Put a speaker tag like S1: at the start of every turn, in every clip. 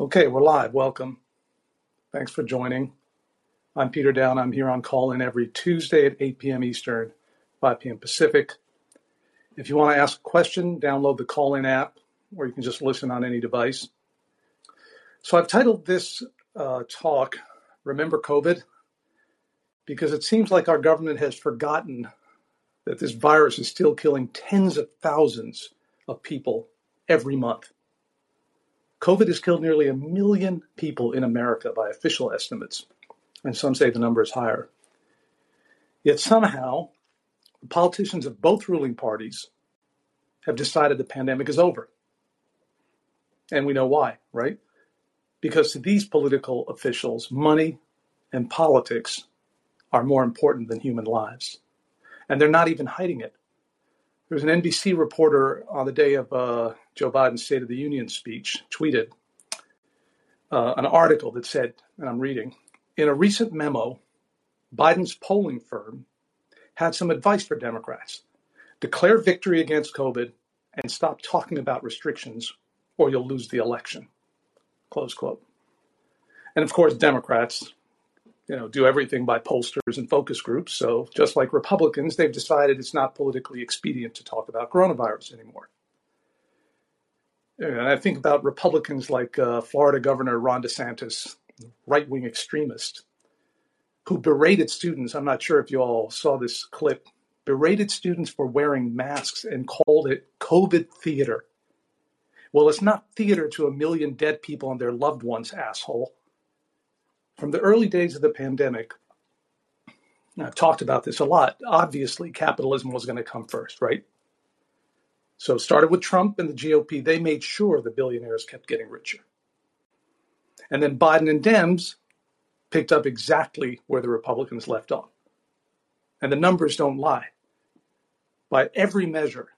S1: Okay, we're live. Welcome. Thanks for joining. I'm Peter Daou. I'm here on Callin every Tuesday at 8 p.m. Eastern, 5 p.m. Pacific. If you want to ask a question, download the Callin app, or you can just listen on any device. So I've titled this uh, talk, Remember COVID, because it seems like our government has forgotten that this virus is still killing tens of thousands of people every month. COVID has killed nearly a million people in America by official estimates, and some say the number is higher. Yet somehow, the politicians of both ruling parties have decided the pandemic is over. And we know why, right? Because to these political officials, money and politics are more important than human lives. And they're not even hiding it. There was an NBC reporter on the day of uh, Joe Biden's State of the Union speech, tweeted uh, an article that said, and I'm reading, in a recent memo, Biden's polling firm had some advice for Democrats declare victory against COVID and stop talking about restrictions or you'll lose the election. Close quote. And of course, Democrats, you know, do everything by pollsters and focus groups. So just like Republicans, they've decided it's not politically expedient to talk about coronavirus anymore. And I think about Republicans like uh, Florida Governor Ron DeSantis, right wing extremist, who berated students. I'm not sure if you all saw this clip, berated students for wearing masks and called it COVID theater. Well, it's not theater to a million dead people and their loved ones, asshole. From the early days of the pandemic, I've talked about this a lot. Obviously, capitalism was going to come first, right? So started with Trump and the GOP. They made sure the billionaires kept getting richer. And then Biden and Dems picked up exactly where the Republicans left off. And the numbers don't lie. By every measure,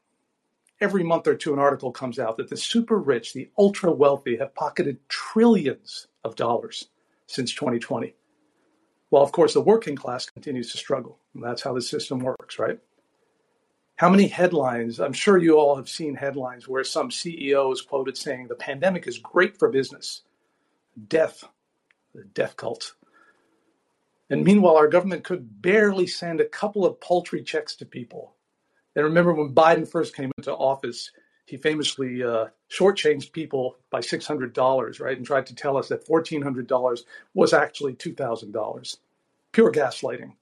S1: every month or two, an article comes out that the super rich, the ultra wealthy, have pocketed trillions of dollars since 2020. Well, of course, the working class continues to struggle. That's how the system works, right? How many headlines? I'm sure you all have seen headlines where some CEO is quoted saying the pandemic is great for business. Death, the death cult. And meanwhile, our government could barely send a couple of paltry checks to people. And remember when Biden first came into office, he famously uh, shortchanged people by $600, right? And tried to tell us that $1,400 was actually $2,000. Pure gaslighting.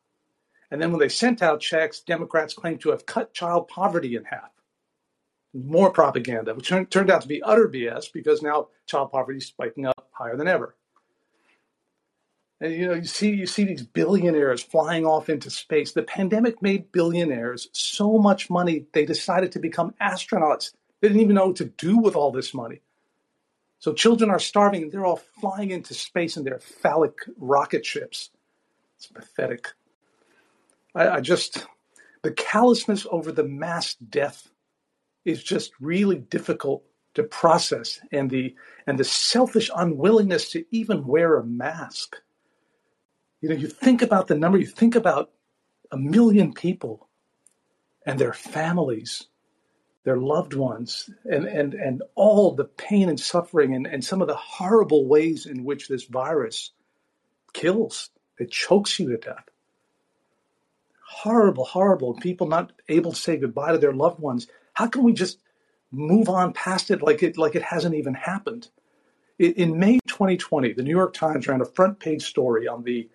S1: And then when they sent out checks, Democrats claimed to have cut child poverty in half. More propaganda, which turned out to be utter BS because now child poverty is spiking up higher than ever. And you know, you see, you see these billionaires flying off into space. The pandemic made billionaires so much money they decided to become astronauts. They didn't even know what to do with all this money. So children are starving and they're all flying into space in their phallic rocket ships. It's pathetic. I, I just, the callousness over the mass death is just really difficult to process and the and the selfish unwillingness to even wear a mask you know you think about the number you think about a million people and their families their loved ones and and and all the pain and suffering and, and some of the horrible ways in which this virus kills it chokes you to death horrible, horrible. People not able to say goodbye to their loved ones. How can we just move on past it like it like it hasn't even happened? In May 2020, the New York Times ran a front page story on the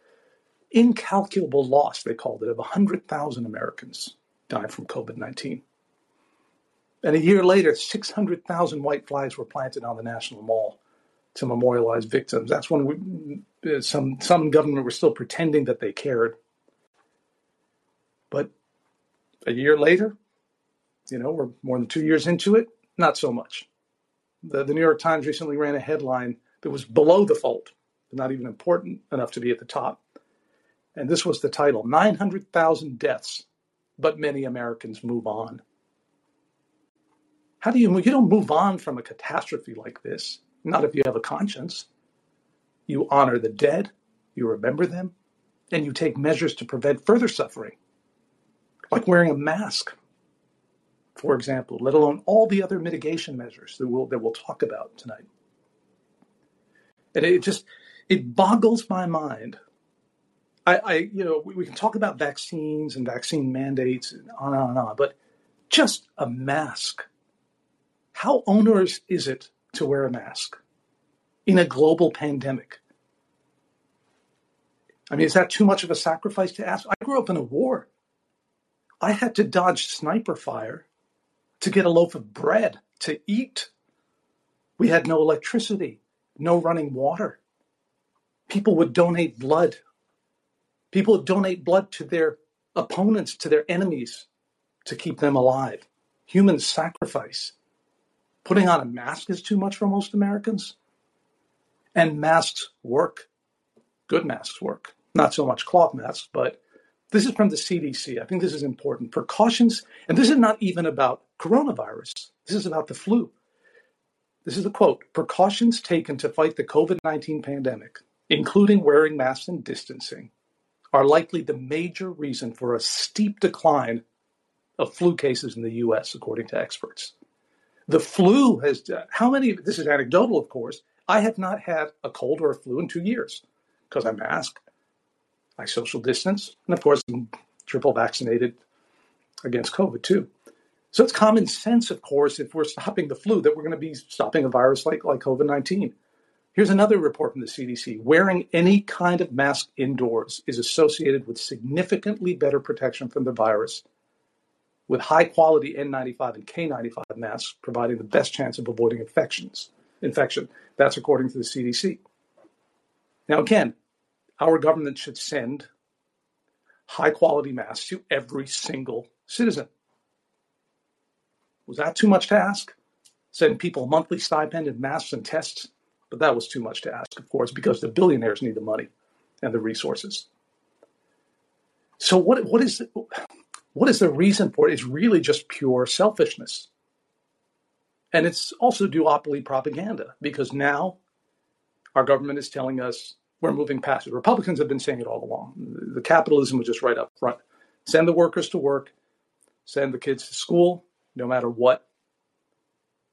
S1: incalculable loss, they called it, of 100,000 Americans dying from COVID 19. And a year later, 600,000 white flags were planted on the National Mall to memorialize victims. That's when we, uh, some, some government were still pretending that they cared. But a year later, you know, we're more than two years into it, not so much. The, the New York Times recently ran a headline that was below the fold, not even important enough to be at the top. And this was the title 900,000 deaths, but many Americans move on. How do you move? You don't move on from a catastrophe like this, not if you have a conscience. You honor the dead, you remember them, and you take measures to prevent further suffering like wearing a mask, for example, let alone all the other mitigation measures that we'll, that we'll talk about tonight. And it just, it boggles my mind. I, I you know, we, we can talk about vaccines and vaccine mandates and on and on and on, but just a mask. How onerous is it to wear a mask in a global pandemic? I mean, is that too much of a sacrifice to ask? I grew up in a war. I had to dodge sniper fire to get a loaf of bread to eat. We had no electricity, no running water. People would donate blood. People would donate blood to their opponents, to their enemies, to keep them alive. Human sacrifice. Putting on a mask is too much for most Americans. And masks work. Good masks work. Not so much cloth masks, but this is from the CDC. I think this is important. Precautions, and this is not even about coronavirus, this is about the flu. This is the quote precautions taken to fight the COVID 19 pandemic, including wearing masks and distancing, are likely the major reason for a steep decline of flu cases in the US, according to experts. The flu has, done. how many, this is anecdotal, of course. I have not had a cold or a flu in two years because I mask. I social distance, and of course, I'm triple vaccinated against COVID too. So it's common sense, of course, if we're stopping the flu, that we're going to be stopping a virus like, like COVID 19. Here's another report from the CDC. Wearing any kind of mask indoors is associated with significantly better protection from the virus, with high quality N95 and K95 masks providing the best chance of avoiding infections. Infection. That's according to the CDC. Now, again, our government should send high quality masks to every single citizen. Was that too much to ask? Send people monthly stipend and masks and tests? But that was too much to ask, of course, because the billionaires need the money and the resources. So what what is what is the reason for it? It's really just pure selfishness. And it's also duopoly propaganda because now our government is telling us we're moving past it. Republicans have been saying it all along. The capitalism was just right up front. Send the workers to work, send the kids to school, no matter what.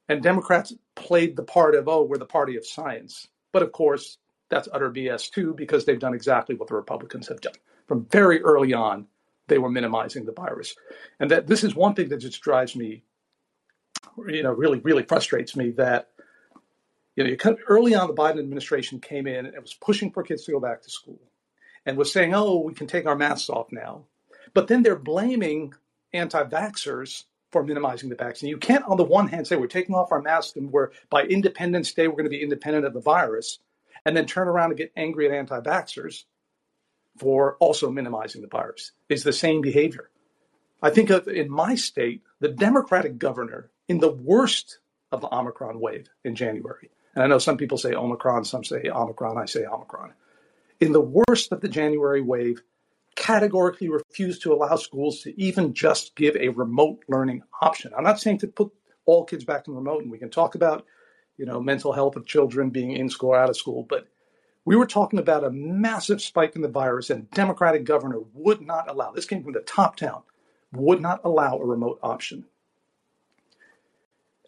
S1: And Democrats played the part of, oh, we're the party of science. But of course, that's utter BS too, because they've done exactly what the Republicans have done. From very early on, they were minimizing the virus. And that this is one thing that just drives me, you know, really, really frustrates me that you know, you kind of, early on, the Biden administration came in and was pushing for kids to go back to school and was saying, oh, we can take our masks off now. But then they're blaming anti vaxxers for minimizing the vaccine. You can't, on the one hand, say we're taking off our masks and we're by Independence Day, we're going to be independent of the virus, and then turn around and get angry at anti vaxxers for also minimizing the virus. Is the same behavior. I think of in my state, the Democratic governor in the worst of the Omicron wave in January and I know some people say Omicron, some say Omicron, I say Omicron. In the worst of the January wave, categorically refused to allow schools to even just give a remote learning option. I'm not saying to put all kids back in remote, and we can talk about, you know, mental health of children being in school or out of school, but we were talking about a massive spike in the virus, and Democratic governor would not allow. This came from the top down, would not allow a remote option.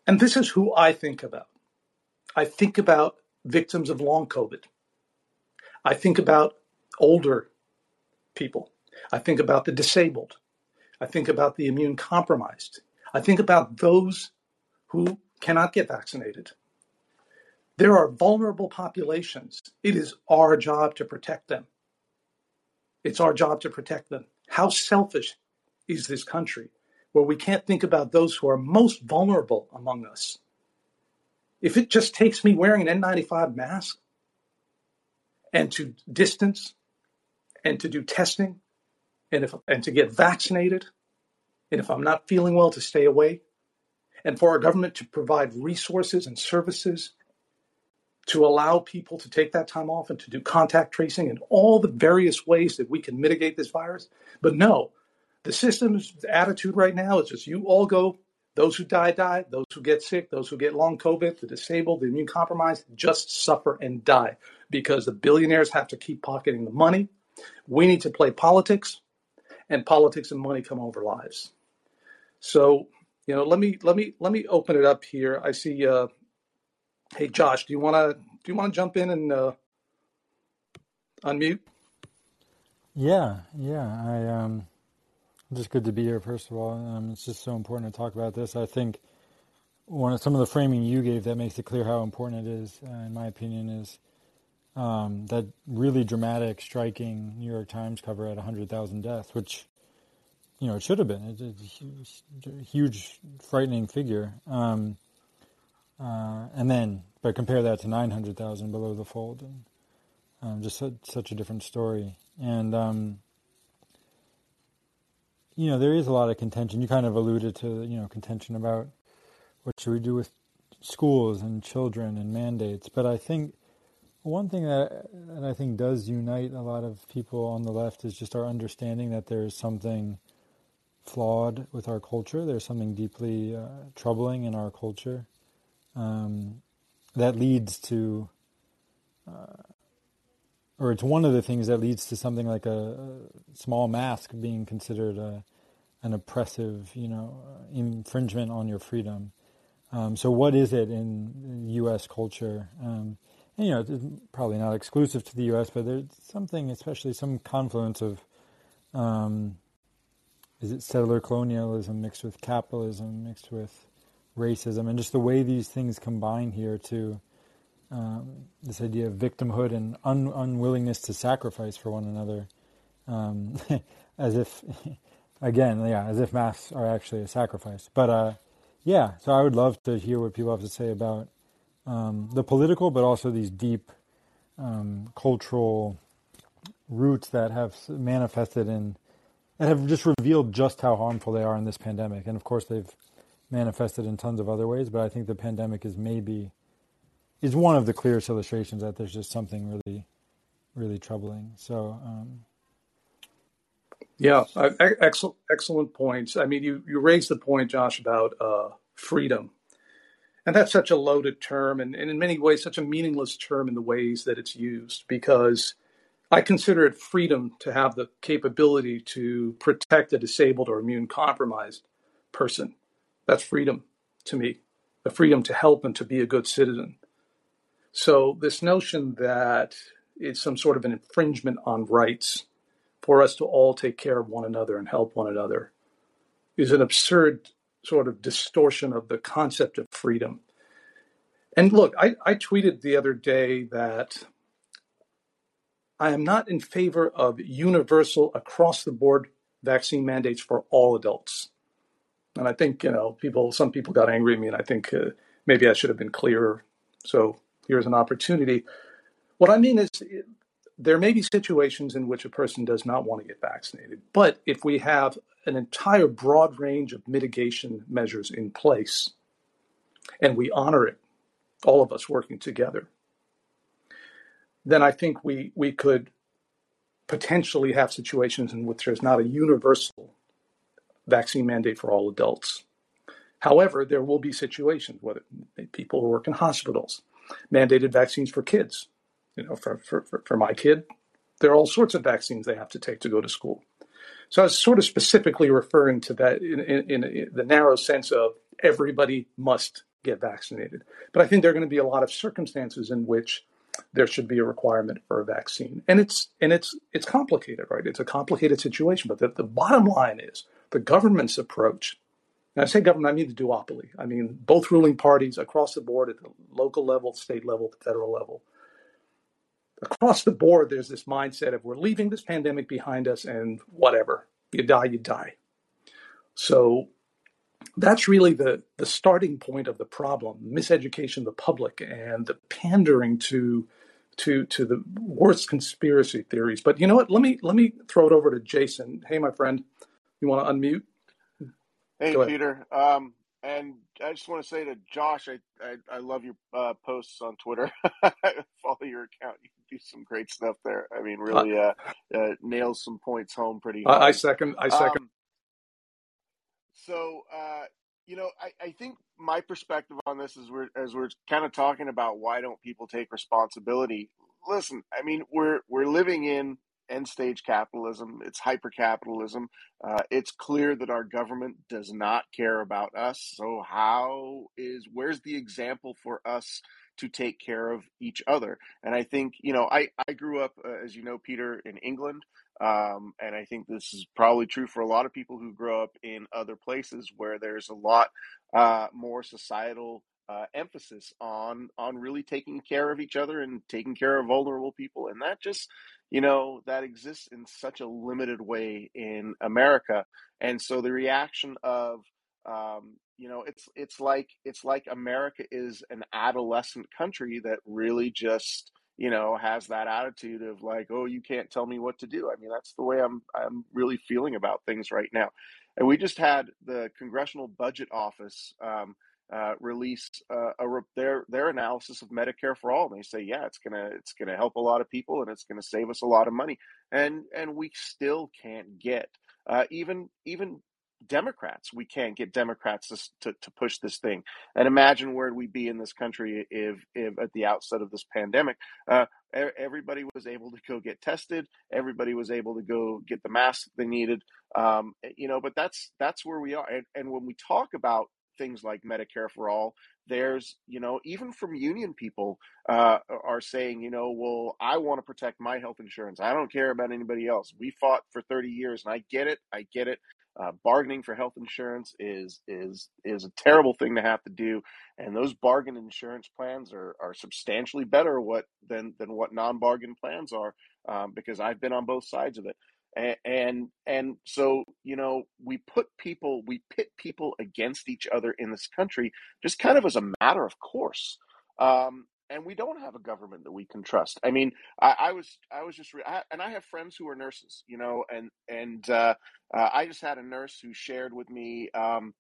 S1: And this is who I think about. I think about victims of long COVID. I think about older people. I think about the disabled. I think about the immune compromised. I think about those who cannot get vaccinated. There are vulnerable populations. It is our job to protect them. It's our job to protect them. How selfish is this country where we can't think about those who are most vulnerable among us? If it just takes me wearing an N95 mask and to distance and to do testing and if and to get vaccinated and if I'm not feeling well to stay away and for our government to provide resources and services to allow people to take that time off and to do contact tracing and all the various ways that we can mitigate this virus. But no, the system's attitude right now is just you all go those who die, die. Those who get sick, those who get long COVID, the disabled, the immune compromised, just suffer and die because the billionaires have to keep pocketing the money. We need to play politics, and politics and money come over lives. So, you know, let me let me let me open it up here. I see uh, Hey, Josh, do you want to do you want to jump in and uh, unmute?
S2: Yeah, yeah. I um, just good to be here. First of all, um, it's just so important to talk about this. I think one of some of the framing you gave that makes it clear how important it is, uh, in my opinion, is um, that really dramatic, striking New York Times cover at 100,000 deaths, which you know it should have been. It's a huge, frightening figure. Um, uh, and then, but compare that to 900,000 below the fold, and um, just such, such a different story. And um, you know, there is a lot of contention. You kind of alluded to, you know, contention about what should we do with schools and children and mandates. But I think one thing that, that I think does unite a lot of people on the left is just our understanding that there's something flawed with our culture. There's something deeply uh, troubling in our culture um, that leads to. Uh, or it's one of the things that leads to something like a, a small mask being considered a, an oppressive, you know, infringement on your freedom. Um, so, what is it in U.S. culture? Um, and, you know, it's probably not exclusive to the U.S., but there's something, especially some confluence of, um, is it settler colonialism mixed with capitalism, mixed with racism, and just the way these things combine here to um, this idea of victimhood and un- unwillingness to sacrifice for one another, um, as if, again, yeah, as if masks are actually a sacrifice. But uh, yeah, so I would love to hear what people have to say about um, the political, but also these deep um, cultural roots that have manifested in and have just revealed just how harmful they are in this pandemic. And of course, they've manifested in tons of other ways, but I think the pandemic is maybe is one of the clearest illustrations that there's just something really, really troubling. So, um,
S1: yeah, excellent, excellent points. I mean, you you raised the point, Josh, about uh, freedom, and that's such a loaded term, and, and in many ways, such a meaningless term in the ways that it's used. Because I consider it freedom to have the capability to protect a disabled or immune compromised person. That's freedom to me, the freedom to help and to be a good citizen. So, this notion that it's some sort of an infringement on rights for us to all take care of one another and help one another is an absurd sort of distortion of the concept of freedom. And look, I, I tweeted the other day that I am not in favor of universal across the board vaccine mandates for all adults. And I think, you know, people, some people got angry at me, and I think uh, maybe I should have been clearer. So here's an opportunity. What I mean is, there may be situations in which a person does not want to get vaccinated, but if we have an entire broad range of mitigation measures in place and we honor it, all of us working together, then I think we, we could potentially have situations in which there's not a universal vaccine mandate for all adults. However, there will be situations, whether people who work in hospitals, mandated vaccines for kids. You know, for, for, for my kid, there are all sorts of vaccines they have to take to go to school. So I was sort of specifically referring to that in, in, in the narrow sense of everybody must get vaccinated. But I think there are going to be a lot of circumstances in which there should be a requirement for a vaccine, and it's and it's it's complicated, right? It's a complicated situation. But the, the bottom line is the government's approach and I say government, I mean the duopoly. I mean both ruling parties across the board at the local level, state level, federal level. Across the board, there's this mindset of we're leaving this pandemic behind us and whatever. You die, you die. So that's really the, the starting point of the problem miseducation of the public and the pandering to to to the worst conspiracy theories. But you know what? Let me let me throw it over to Jason. Hey, my friend, you want to unmute?
S3: Hey, Peter. Um, and I just want to say to Josh, I I, I love your uh, posts on Twitter. Follow your account; you do some great stuff there. I mean, really uh, uh, nails some points home pretty.
S1: Hard. I second. I second. Um,
S3: so, uh, you know, I, I think my perspective on this is we're as we're kind of talking about why don't people take responsibility. Listen, I mean, we're we're living in end stage capitalism, it's hyper capitalism. Uh, it's clear that our government does not care about us. So, how is where's the example for us to take care of each other. And I think, you know, I, I grew up, uh, as you know, Peter, in England. Um, and I think this is probably true for a lot of people who grow up in other places where there's a lot uh, more societal uh, emphasis on on really taking care of each other and taking care of vulnerable people, and that just you know that exists in such a limited way in America. And so the reaction of um, you know it's it's like it's like America is an adolescent country that really just you know has that attitude of like oh you can't tell me what to do. I mean that's the way I'm I'm really feeling about things right now. And we just had the Congressional Budget Office um, uh, release uh, a, their their analysis of Medicare for all, and they say, yeah, it's gonna it's gonna help a lot of people, and it's gonna save us a lot of money, and and we still can't get uh, even even Democrats. We can't get Democrats to, to, to push this thing. And imagine where we'd be in this country if, if at the outset of this pandemic, uh, everybody was able to go get tested. Everybody was able to go get the mask they needed. Um, you know, but that's that's where we are. And, and when we talk about things like Medicare for all, there's, you know, even from union people uh, are saying, you know, well, I want to protect my health insurance. I don't care about anybody else. We fought for 30 years, and I get it. I get it. Uh, bargaining for health insurance is is is a terrible thing to have to do, and those bargain insurance plans are, are substantially better what than than what non bargain plans are um, because I've been on both sides of it, and, and so you know we put people we pit people against each other in this country just kind of as a matter of course. Um, and we don't have a government that we can trust. I mean, I, I was I was just re- I, and I have friends who are nurses, you know, and and uh, uh, I just had a nurse who shared with me um,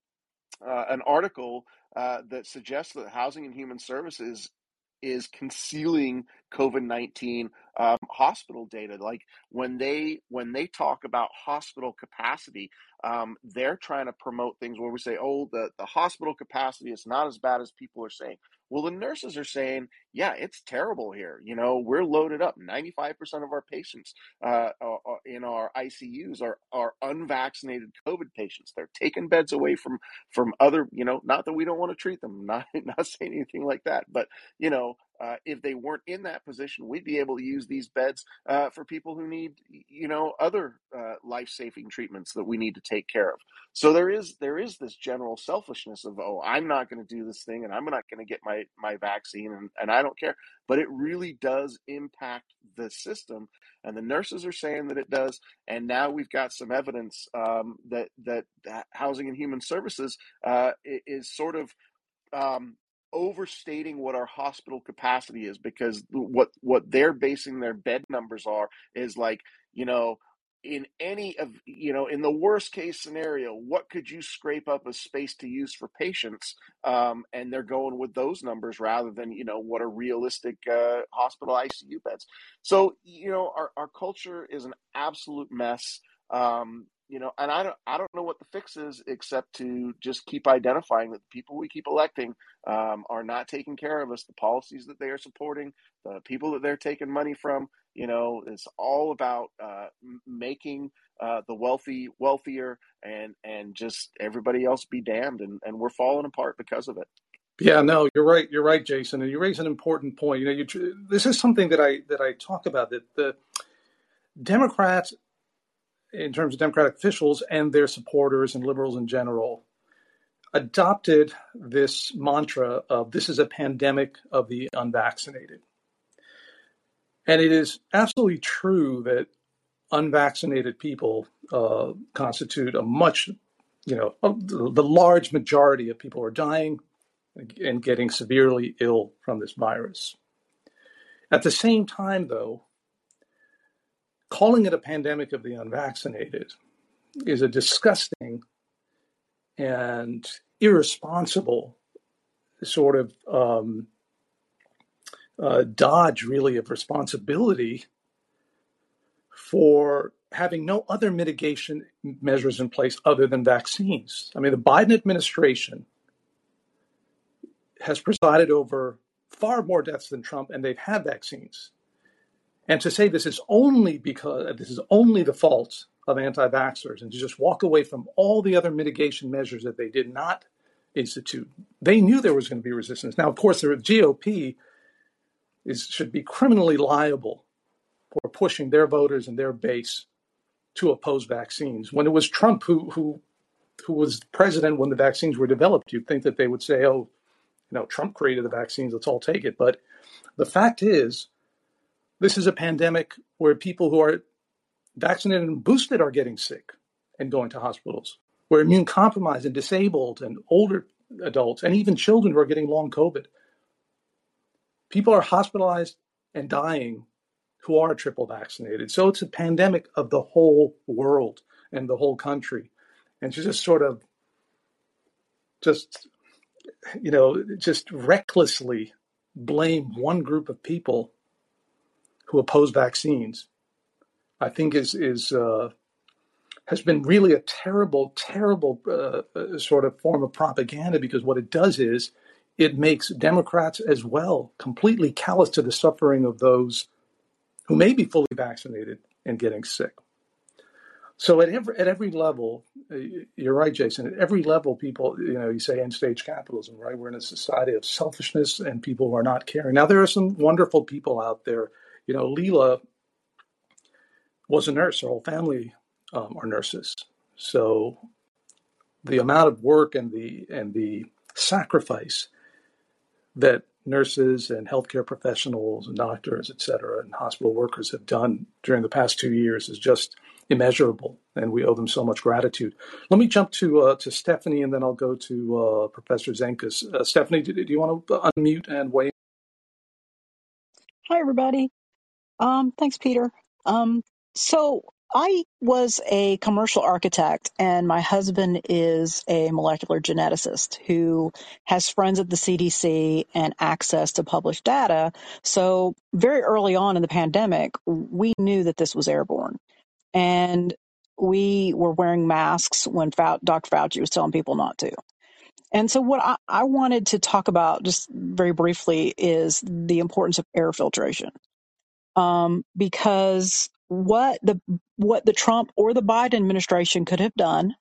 S3: uh, an article uh, that suggests that Housing and Human Services is concealing COVID nineteen um, hospital data. Like when they when they talk about hospital capacity, um, they're trying to promote things where we say, "Oh, the the hospital capacity is not as bad as people are saying." Well, the nurses are saying, "Yeah, it's terrible here. You know, we're loaded up. Ninety five percent of our patients uh, in our ICUs are are unvaccinated COVID patients. They're taking beds away from from other. You know, not that we don't want to treat them. Not not saying anything like that, but you know, uh, if they weren't in that position, we'd be able to use these beds uh, for people who need, you know, other uh, life-saving treatments that we need to take care of. So there is there is this general selfishness of, oh, I'm not going to do this thing, and I'm not going to get my my vaccine, and, and I don't care. But it really does impact the system, and the nurses are saying that it does. And now we've got some evidence um, that, that, that Housing and Human Services uh, is sort of um, overstating what our hospital capacity is because what what they're basing their bed numbers are is like you know in any of you know in the worst case scenario what could you scrape up as space to use for patients um, and they're going with those numbers rather than you know what are realistic uh, hospital icu beds so you know our, our culture is an absolute mess um, you know, and I don't, I don't know what the fix is except to just keep identifying that the people we keep electing um, are not taking care of us. The policies that they are supporting, the people that they're taking money from, you know, it's all about uh, making uh, the wealthy wealthier and and just everybody else be damned, and, and we're falling apart because of it.
S1: Yeah, no, you're right. You're right, Jason, and you raise an important point. You know, you, this is something that I that I talk about that the Democrats in terms of Democratic officials and their supporters and liberals in general, adopted this mantra of this is a pandemic of the unvaccinated. And it is absolutely true that unvaccinated people uh, constitute a much, you know, the large majority of people are dying and getting severely ill from this virus. At the same time, though, calling it a pandemic of the unvaccinated is a disgusting and irresponsible sort of um, uh, dodge, really, of responsibility for having no other mitigation measures in place other than vaccines. I mean, the Biden administration has presided over far more deaths than Trump, and they've had vaccines. And to say this is only because this is only the fault of anti vaxxers and to just walk away from all the other mitigation measures that they did not institute, they knew there was going to be resistance. Now, of course, the GOP is should be criminally liable for pushing their voters and their base to oppose vaccines. When it was Trump who who who was president when the vaccines were developed, you'd think that they would say, "Oh, you know, Trump created the vaccines, let's all take it." But the fact is, this is a pandemic where people who are vaccinated and boosted are getting sick and going to hospitals, where immune compromised and disabled and older adults and even children who are getting long COVID. People are hospitalized and dying who are triple vaccinated. So it's a pandemic of the whole world and the whole country. And to just sort of just you know just recklessly blame one group of people who oppose vaccines, I think is is uh, has been really a terrible, terrible uh, uh, sort of form of propaganda because what it does is it makes Democrats as well completely callous to the suffering of those who may be fully vaccinated and getting sick. So at every at every level, uh, you're right, Jason. At every level, people, you know, you say end stage capitalism, right? We're in a society of selfishness and people who are not caring. Now there are some wonderful people out there. You know, Leela was a nurse. Her whole family um, are nurses. So the amount of work and the and the sacrifice that nurses and healthcare professionals and doctors, et cetera, and hospital workers have done during the past two years is just immeasurable, and we owe them so much gratitude. Let me jump to uh, to Stephanie, and then I'll go to uh, Professor Zenkus. Uh, Stephanie, do, do, you want to unmute and weigh?
S4: Hi, everybody. Um, thanks, Peter. Um, so I was a commercial architect, and my husband is a molecular geneticist who has friends at the CDC and access to published data. So, very early on in the pandemic, we knew that this was airborne. And we were wearing masks when Dr. Fauci was telling people not to. And so, what I, I wanted to talk about just very briefly is the importance of air filtration um, because what the what the Trump or the Biden administration could have done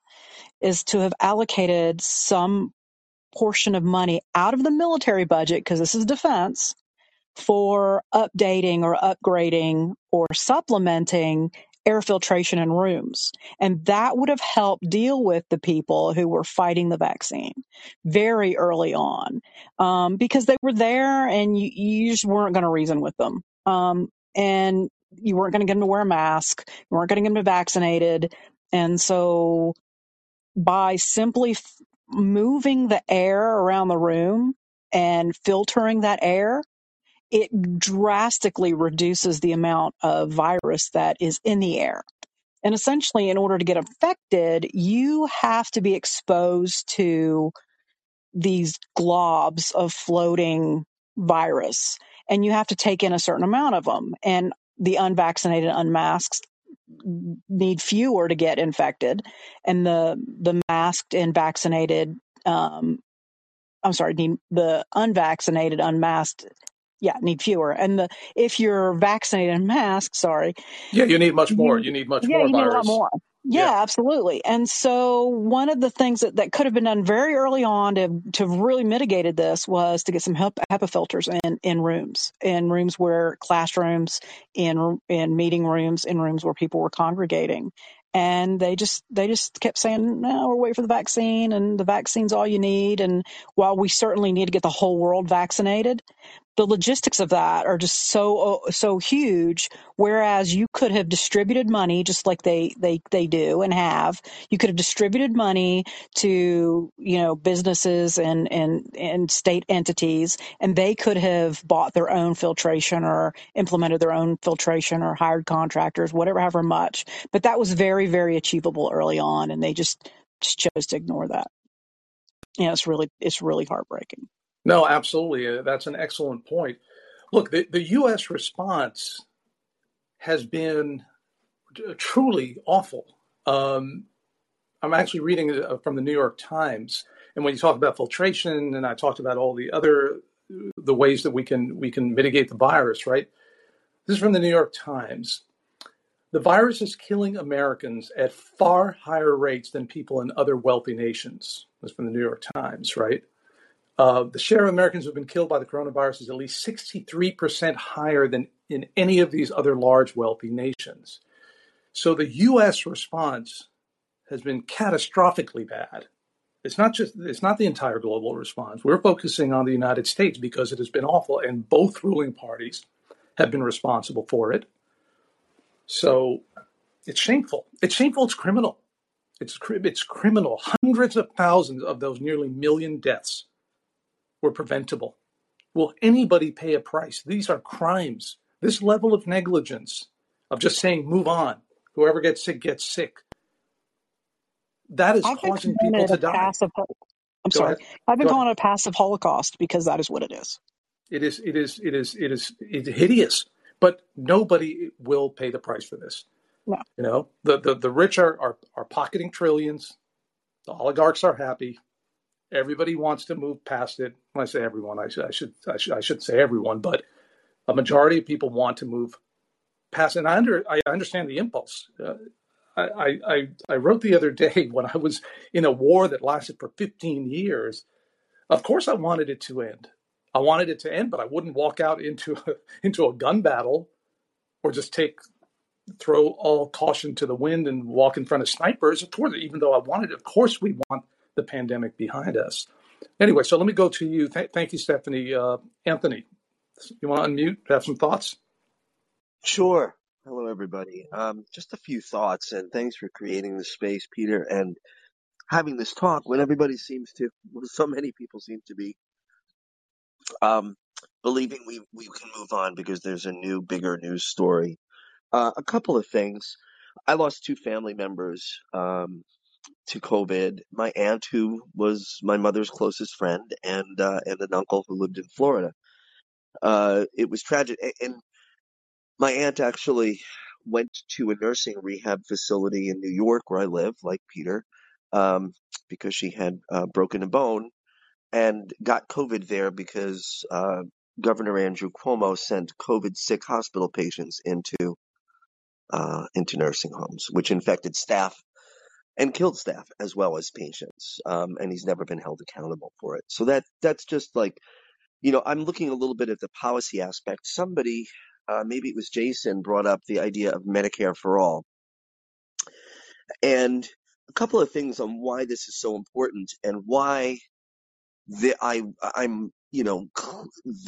S4: is to have allocated some portion of money out of the military budget because this is defense for updating or upgrading or supplementing air filtration in rooms. And that would have helped deal with the people who were fighting the vaccine very early on um, because they were there and you, you just weren't going to reason with them. Um, and you weren't going to get them to wear a mask, you weren't going to get them to vaccinated. And so by simply f- moving the air around the room and filtering that air, it drastically reduces the amount of virus that is in the air. And essentially, in order to get infected, you have to be exposed to these globs of floating virus, and you have to take in a certain amount of them. And the unvaccinated, unmasked need fewer to get infected, and the the masked and vaccinated um, I'm sorry, need the unvaccinated, unmasked yeah, need fewer. And the if you're vaccinated and masked, sorry.
S1: Yeah, you need much more. You, you need much
S4: yeah,
S1: more
S4: you
S1: virus.
S4: need a lot more. Yeah, yeah, absolutely. And so one of the things that, that could have been done very early on to to really mitigated this was to get some HEPA filters in in rooms, in rooms where classrooms, in in meeting rooms, in rooms where people were congregating. And they just they just kept saying, "No, we're waiting for the vaccine, and the vaccine's all you need." And while we certainly need to get the whole world vaccinated, the logistics of that are just so so huge whereas you could have distributed money just like they they they do and have. You could have distributed money to you know businesses and and and state entities and they could have bought their own filtration or implemented their own filtration or hired contractors whatever however much. But that was very very achievable early on and they just just chose to ignore that. You know it's really it's really heartbreaking
S1: no, absolutely. Uh, that's an excellent point. Look, the, the U.S. response has been truly awful. Um, I'm actually reading uh, from the New York Times, and when you talk about filtration, and I talked about all the other the ways that we can we can mitigate the virus, right? This is from the New York Times. The virus is killing Americans at far higher rates than people in other wealthy nations. This is from the New York Times, right? Uh, the share of Americans who have been killed by the coronavirus is at least 63% higher than in any of these other large, wealthy nations. So the U.S. response has been catastrophically bad. It's not just it's not the entire global response. We're focusing on the United States because it has been awful, and both ruling parties have been responsible for it. So it's shameful. It's shameful. It's criminal. It's it's criminal. Hundreds of thousands of those nearly million deaths were preventable. Will anybody pay a price? These are crimes. This level of negligence, of just saying move on, whoever gets sick gets sick, that is
S4: I've
S1: causing people to die.
S4: passive. I'm
S1: Go
S4: sorry.
S1: ahead.
S4: I've been
S1: Go ahead.
S4: calling it a passive Holocaust because that is what it is.
S1: It is, it is, it is, it is, it's hideous. But nobody will pay the price for this.
S4: No.
S1: You know, the the, the rich are, are are pocketing trillions. The oligarchs are happy. Everybody wants to move past it. When I say everyone, I should I should I should, I should say everyone, but a majority of people want to move past. it. And I under I understand the impulse. Uh, I, I I wrote the other day when I was in a war that lasted for 15 years. Of course, I wanted it to end. I wanted it to end, but I wouldn't walk out into a, into a gun battle or just take throw all caution to the wind and walk in front of snipers. Of course, even though I wanted, of course, we want the pandemic behind us. Anyway, so let me go to you. Th- thank you, Stephanie. Uh, Anthony, you want to unmute? Have some thoughts?
S5: Sure. Hello, everybody. Um, just a few thoughts, and thanks for creating the space, Peter, and having this talk when everybody seems to, well, so many people seem to be um, believing we we can move on because there's a new, bigger news story. Uh, a couple of things. I lost two family members um, to COVID. My aunt, who was my mother's closest friend, and uh, and an uncle who lived in Florida. Uh, it was tragic, and My aunt actually went to a nursing rehab facility in New York, where I live, like Peter, um, because she had uh, broken a bone and got COVID there because uh, Governor Andrew Cuomo sent COVID sick hospital patients into uh, into nursing homes, which infected staff and killed staff as well as patients. Um, and he's never been held accountable for it. So that that's just like you know, I'm looking a little bit at the policy aspect. Somebody, uh, maybe it was Jason, brought up the idea of Medicare for all, and a couple of things on why this is so important and why the, I I'm you know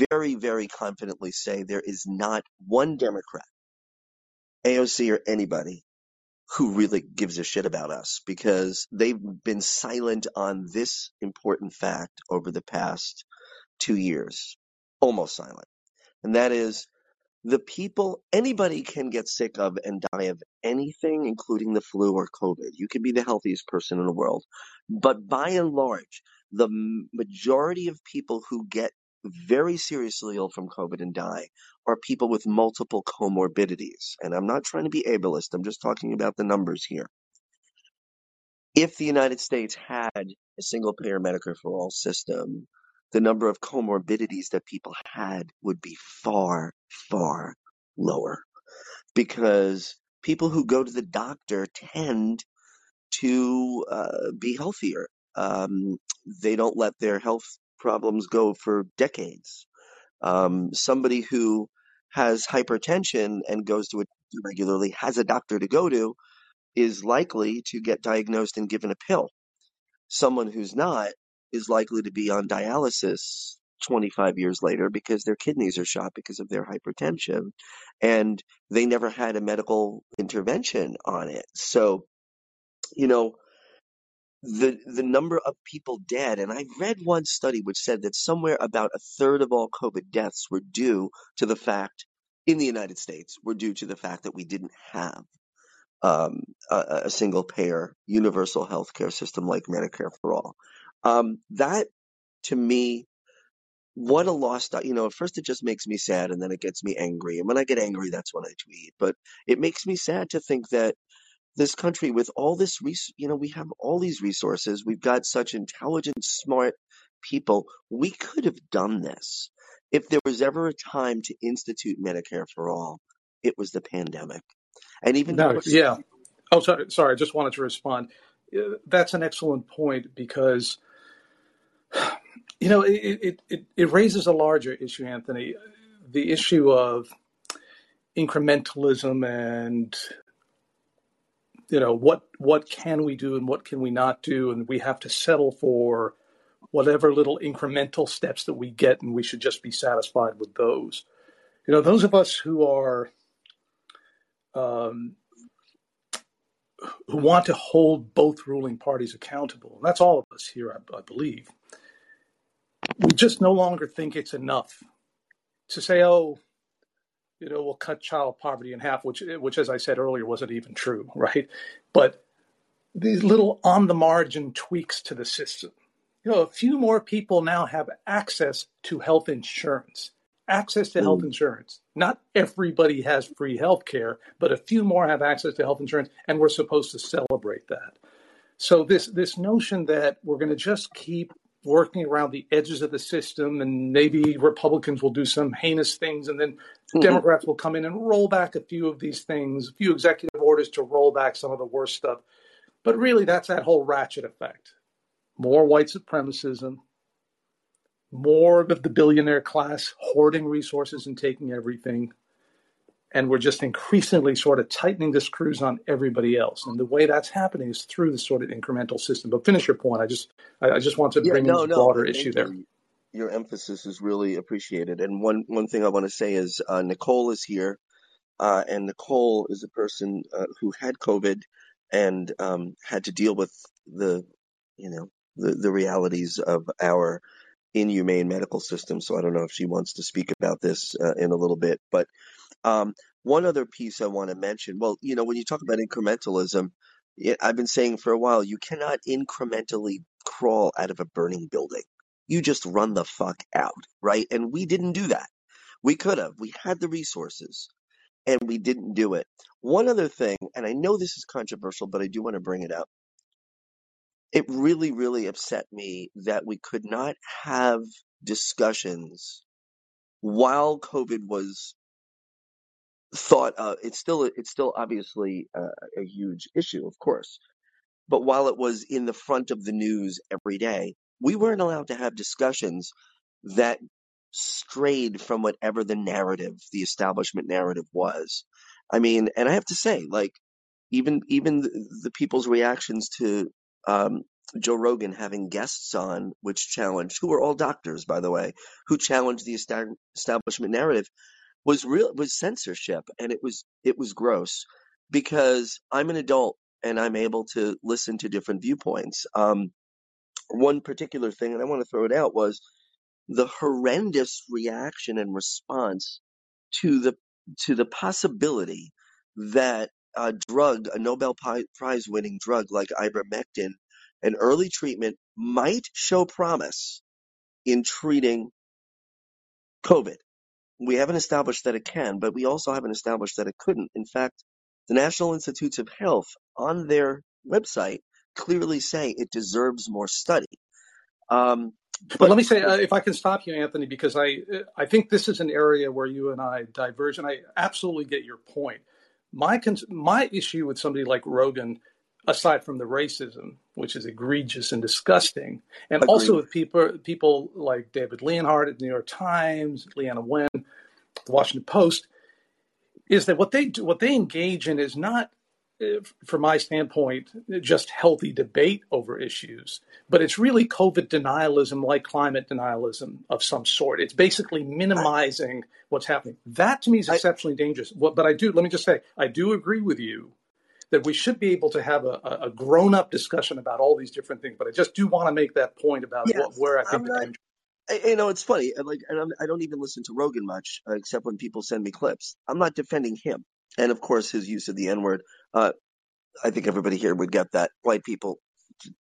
S5: very very confidently say there is not one Democrat, AOC or anybody who really gives a shit about us because they've been silent on this important fact over the past two years, almost silent, and that is The people, anybody can get sick of and die of anything, including the flu or COVID. You can be the healthiest person in the world. But by and large, the majority of people who get very seriously ill from COVID and die are people with multiple comorbidities. And I'm not trying to be ableist, I'm just talking about the numbers here. If the United States had a single payer Medicare for all system, the number of comorbidities that people had would be far, far lower because people who go to the doctor tend to uh, be healthier. Um, they don't let their health problems go for decades. Um, somebody who has hypertension and goes to a doctor regularly has a doctor to go to is likely to get diagnosed and given a pill Someone who's not is likely to be on dialysis 25 years later because their kidneys are shot because of their hypertension and they never had a medical intervention on it. So, you know, the the number of people dead and I read one study which said that somewhere about a third of all COVID deaths were due to the fact in the United States were due to the fact that we didn't have um, a, a single payer universal health care system like Medicare for all. Um, that to me, what a lost, you know, at first it just makes me sad and then it gets me angry. And when I get angry, that's when I tweet. But it makes me sad to think that this country with all this, res- you know, we have all these resources. We've got such intelligent, smart people. We could have done this. If there was ever a time to institute Medicare for all, it was the pandemic. And even
S1: No,
S5: put
S1: yeah. Oh, sorry. Sorry. I just wanted to respond. That's an excellent point because You know, it, it, it, it raises a larger issue, Anthony. The issue of incrementalism and you know what what can we do and what can we not do? And we have to settle for whatever little incremental steps that we get and we should just be satisfied with those. You know those of us who are um, who want to hold both ruling parties accountable and that's all of us here I, I believe we just no longer think it's enough to say oh you know, will cut child poverty in half, which, which, as I said earlier, wasn't even true, right? But these little on the margin tweaks to the system. You know, a few more people now have access to health insurance. Access to health hmm. insurance. Not everybody has free health care, but a few more have access to health insurance, and we're supposed to celebrate that. So this this notion that we're going to just keep working around the edges of the system, and maybe Republicans will do some heinous things, and then mm-hmm. Democrats will come in and roll back a few of these things, a few executive orders to roll back some of the worst stuff. But really, that's that whole ratchet effect more white supremacism, more of the billionaire class hoarding resources and taking everything, and we're just increasingly sort of tightening the screws on everybody else. And the way that's happening is through the sort of incremental system. But finish your point. I just I just want to bring yeah, no, in the broader issue there.
S5: Your emphasis is really appreciated. And one one thing I want to say is uh, Nicole is here, uh, and Nicole is a person uh, who had COVID and um, had to deal with the you know the, the realities of our inhumane medical system. So I don't know if she wants to speak about this uh, in a little bit, but um, one other piece I want to mention. Well, you know, when you talk about incrementalism, I've been saying for a while, you cannot incrementally crawl out of a burning building. You just run the fuck out, right? And we didn't do that. We could have. We had the resources and we didn't do it. One other thing, and I know this is controversial, but I do want to bring it up. It really, really upset me that we could not have discussions while COVID was thought uh, it's still it's still obviously uh, a huge issue, of course. But while it was in the front of the news every day, we weren't allowed to have discussions that strayed from whatever the narrative, the establishment narrative was. I mean, and I have to say, like, even even the, the people's reactions to um, Joe Rogan having guests on, which challenged, who were all doctors, by the way, who challenged the establishment narrative was real was censorship and it was it was gross because I'm an adult and I'm able to listen to different viewpoints. Um, one particular thing, and I want to throw it out, was the horrendous reaction and response to the to the possibility that a drug, a Nobel Prize winning drug like ivermectin, an early treatment might show promise in treating COVID. We haven't established that it can, but we also haven't established that it couldn't. In fact, the National Institutes of Health on their website clearly say it deserves more study. Um,
S1: but, but, let me say, uh, if I can stop you, Anthony, because I I think this is an area where you and I diverge, and I absolutely get your point. My my issue with somebody like Rogan, aside from the racism, which is egregious and disgusting, and Agreed. also with people people like David Leonhardt at the New York Times, Leana Wen, the Washington Post, is that what they do, what they engage in is not, uh, from my standpoint, just healthy debate over issues, but it's really COVID denialism, like climate denialism of some sort. It's basically minimizing what's happening. That to me is exceptionally dangerous. But I do, let me just say, I do agree with you that we should be able to have a, a grown up discussion about all these different things. But I just do want to make that point about yes, what, where I think I'm the not, danger.
S5: You know, it's funny. Like, and I don't even listen to Rogan much, uh, except when people send me clips. I'm not defending him, and of course, his use of the N word. Uh, I think everybody here would get that. White people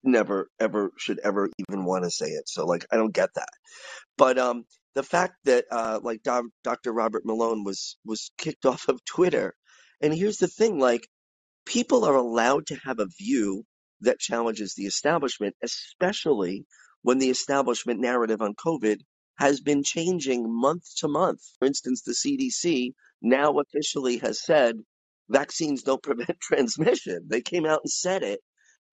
S5: never, ever should ever even want to say it. So, like, I don't get that. But um, the fact that uh, like Do- Dr. Robert Malone was was kicked off of Twitter, and here's the thing: like, people are allowed to have a view that challenges the establishment, especially when the establishment narrative on COVID has been changing month to month. For instance, the CDC now officially has said vaccines don't prevent transmission. They came out and said it.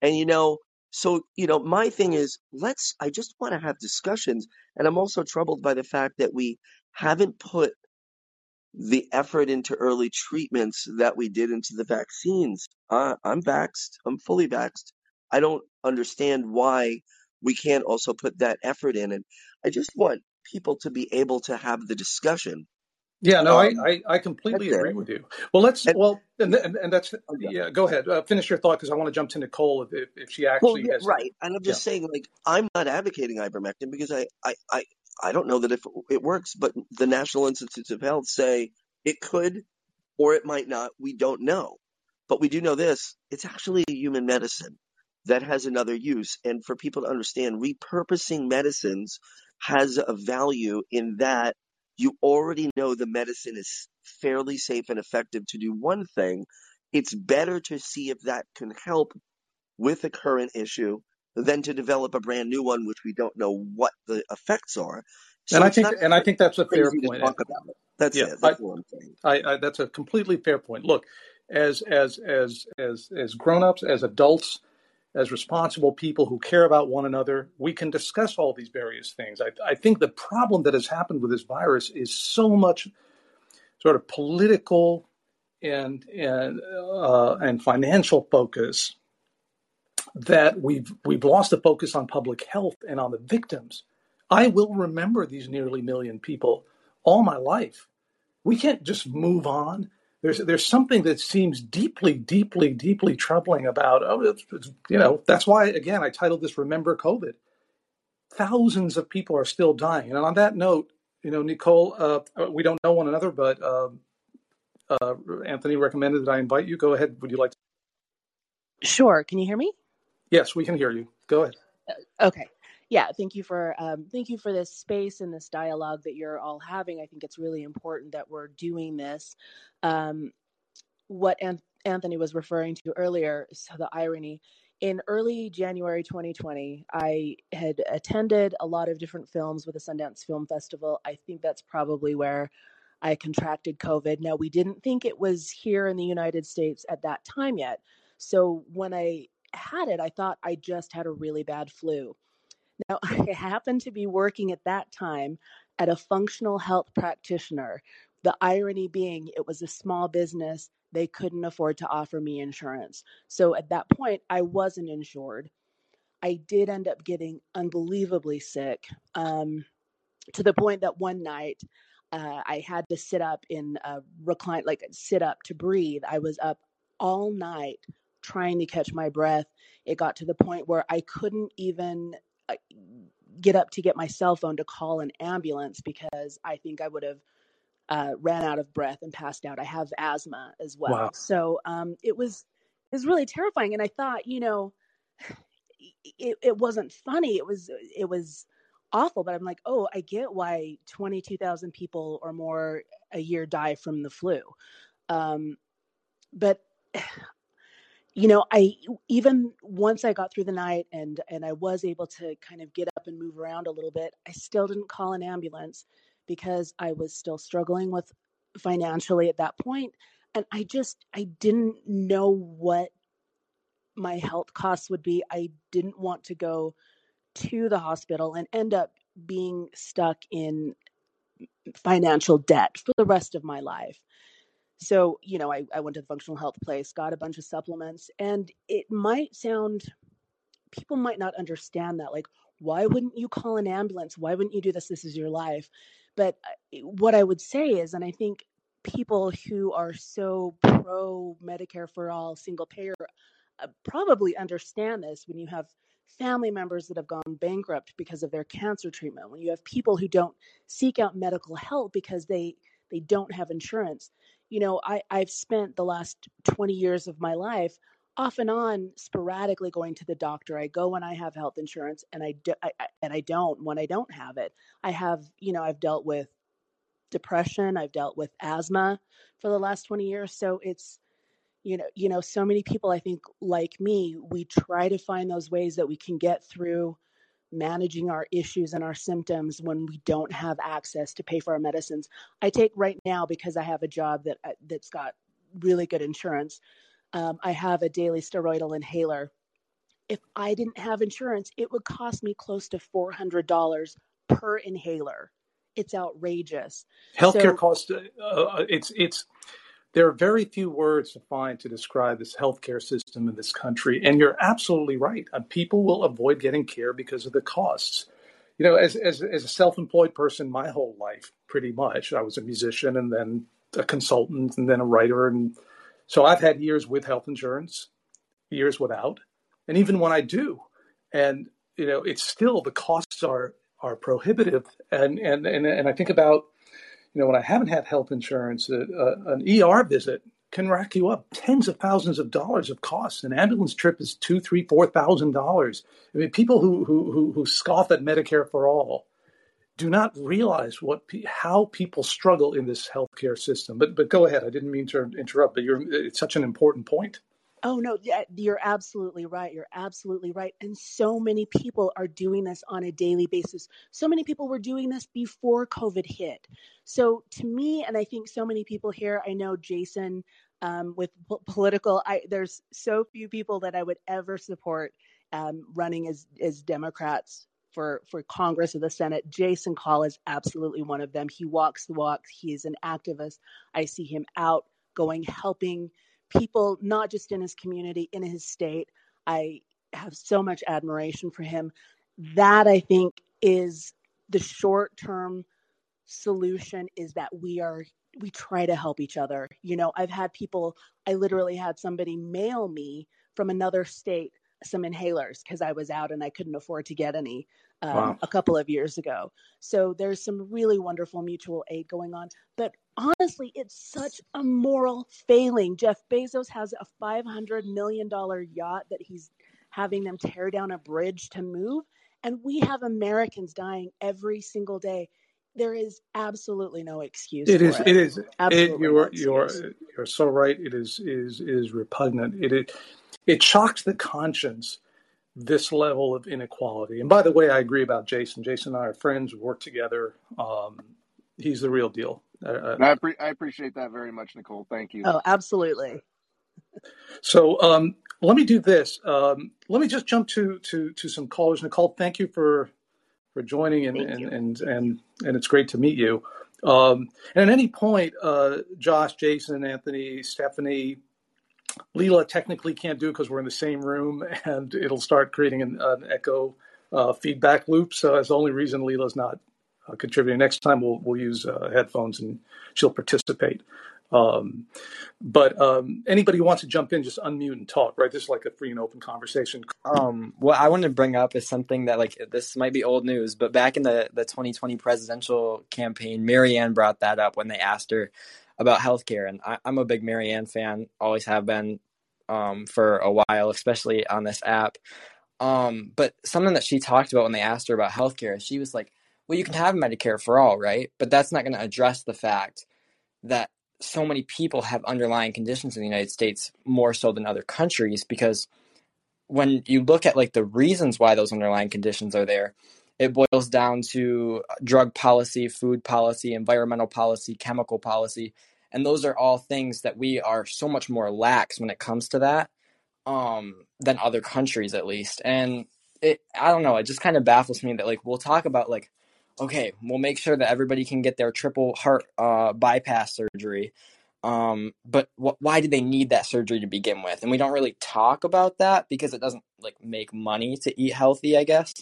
S5: And you know, So, you know, my thing is let's, I just want to have discussions. And I'm also troubled by the fact that we haven't put the effort into early treatments that we did into the vaccines. Uh, I'm vaxxed. I'm fully vaxxed. I don't understand why we can't also put that effort in. And I just want people to be able to have the discussion.
S1: Yeah, no, I,
S5: Um,
S1: I, I completely agree with you. Well, let's,
S5: And,
S1: well, and, and, and that's,
S5: oh, yeah.
S1: yeah, go ahead. Uh, finish your thought because I want to jump to Nicole if, if, she
S5: Well,
S1: actually
S5: yeah,
S1: has,
S5: right. And I'm
S1: yeah.
S5: just saying, like, I'm not advocating ivermectin because I, I, I, I don't know that if it works, but the National Institutes of Health say it could or it might not. We don't know. But we do know this it's actually a human medicine that has another use. And for people to understand, repurposing medicines has a value in that you already know the medicine is fairly safe and effective to do one thing. It's better to see if that can help with a current issue than to develop a brand new one, which we don't know what the effects are.
S1: And I think, and I think that's a fair point.
S5: talk about it. That's
S1: Yeah,
S5: it. That's I'm.
S1: I, I, that's a completely fair point. Look, as as as as as grown-ups, as adults, as responsible people who care about one another, we can discuss all these various things. I, I think the problem that has happened with this virus is so much sort of political and and uh, and financial focus that we've we've lost the focus on public health and on the victims. I will remember these nearly million people all my life. We can't just move on. There's there's something that seems deeply, deeply, deeply troubling about. Oh, it's, it's, you know that's why again I titled this "Remember COVID." Thousands of people are still dying, and on that note, you know, Nicole, uh, we don't know one another, but um uh, Anthony recommended that I invite you. Go ahead. Would you like? to?
S6: Sure. Can you hear me?
S1: Yes, we can hear you. Go ahead.
S6: Okay. Yeah. Thank you for um, thank you for this space and this dialogue that you're all having. I think it's really important that we're doing this. Um, what An- Anthony was referring to earlier, so the irony. In early January 2020, I had attended a lot of different films with the Sundance Film Festival. I think that's probably where I contracted COVID. Now, we didn't think it was here in the United States at that time yet. So when I had it, I thought I just had a really bad flu. Now, I happened to be working at that time at a functional health practitioner. The irony being, it was a small business. They couldn't afford to offer me insurance. So at that point, I wasn't insured. I did end up getting unbelievably sick um, to the point that one night uh, I had to sit up in a recline, like sit up to breathe. I was up all night trying to catch my breath. It got to the point where I couldn't even get up to get my cell phone to call an ambulance because I think I would have uh, ran out of breath and passed out. I have asthma as well,
S1: Wow.
S6: so um, it was it was really terrifying. And I thought, you know, it, it wasn't funny. It was it was awful. But I'm like, oh, I get why 22,000 people or more a year die from the flu. Um, but you know, I even once I got through the night and and I was able to kind of get up and move around a little bit, I still didn't call an ambulance because I was still struggling with financially at that point and I just I didn't know what my health costs would be. I didn't want to go to the hospital and end up being stuck in financial debt for the rest of my life. So, you know, I, I went to the functional health place, got a bunch of supplements, and it might sound, people might not understand that. Like, why wouldn't you call an ambulance? Why wouldn't you do this? This is your life. But uh, what I would say is, and I think people who are so pro Medicare for all, single payer, uh, probably understand this when you have family members that have gone bankrupt because of their cancer treatment, when you have people who don't seek out medical help because they they don't have insurance you know I, i've spent the last 20 years of my life off and on sporadically going to the doctor. I go when i have health insurance and i, do, I, I and i don't when i don't have it. I have you know i've dealt with depression i've dealt with asthma for the last 20 years. So it's you know you know so many people i think like me we try to find those ways that we can get through managing our issues and our symptoms when we don't have access to pay for our medicines. I take right now because I have a job that uh, that's got really good insurance. Um, I have a daily steroidal inhaler, if I didn't have insurance, it would cost me close to $400 per inhaler. It's outrageous.
S1: Healthcare
S6: So,
S1: costs. Uh, uh, it's it's. There are very few words to find to describe this healthcare system in this country, and you're absolutely right. Uh, people will avoid getting care because of the costs. You know, as as as a self-employed person, my whole life, pretty much, I was a musician and then a consultant and then a writer, and so I've had years with health insurance, years without, and even when I do, and you know, it's still the costs are are prohibitive, and and and, and I think about you know when I haven't had health insurance, uh, uh, an ER visit can rack you up tens of thousands of dollars of costs. An ambulance trip is two, three, four thousand dollars. I mean, people who who who, who scoff at Medicare for all do not realize what how people struggle in this healthcare system. But but go ahead. I didn't mean to interrupt, but you're it's such an important point.
S6: Oh no, yeah, you're absolutely right. You're absolutely right. And so many people are doing this on a daily basis. So many people were doing this before COVID hit. So to me, and I think so many people here, I know Jason um, with p- political. I there's so few people that I would ever support um, running as as Democrats for for Congress or the Senate. Jason Call is absolutely one of them. He walks the walk. He is an activist. I see him out going helping people, not just in his community, in his state. I have so much admiration for him. That I think is the short term solution is that we are we try to help each other. You know, I've had people I literally had somebody mail me from another state some inhalers because I was out and I couldn't afford to get any um,
S1: Wow.
S6: a couple of years ago. So there's some really wonderful mutual aid going on. But honestly, it's such a moral failing. Jeff Bezos has a $500 million yacht that he's having them tear down a bridge to move. And we have Americans dying every single day. There is absolutely no excuse
S1: It
S6: for
S1: is.
S6: it.
S1: It is.
S6: Absolutely no
S1: you're you're you're so right. It is is is repugnant. It it, it shocks the conscience. This level of inequality. And by the way, I agree about Jason. Jason and I are friends. We work together. Um, he's the real deal. Uh,
S3: I, appre I appreciate that very much, Nicole. Thank you.
S6: Oh, absolutely.
S1: so um, let me do this. Um, let me just jump to to to some callers. Nicole, thank you for for joining, and and and and, and it's great to meet you. Um, and at any point, uh, Josh, Jason, Anthony, Stephanie, Leela technically can't do it because we're in the same room, and it'll start creating an, an echo uh, feedback loop. So that's the only reason Leela's not uh, contributing. Next time we'll we'll use uh, headphones and she'll participate. Um, but um, anybody who wants to jump in, just unmute and talk. Right, this is like a free and open conversation.
S7: Um, what I want to bring up is something that like this might be old news, but back in the the 2020 presidential campaign, Marianne brought that up when they asked her about healthcare, and I, I'm a big Marianne fan, always have been um, for a while, especially on this app. Um, but something that she talked about when they asked her about healthcare, she was like, "Well, you can have Medicare for all, right? But that's not going to address the fact that so many people have underlying conditions in the United States more so than other countries because." when you look at like the reasons why those underlying conditions are there, it boils down to drug policy, food policy, environmental policy, chemical policy, and those are all things that we are so much more lax when it comes to that um, than other countries, at least. And it, I don't know, it just kind of baffles me that like we'll talk about like, okay, we'll make sure that everybody can get their triple heart uh, bypass surgery, um but wh- why did they need that surgery to begin with? And we don't really talk about that because it doesn't like make money to eat healthy i guess.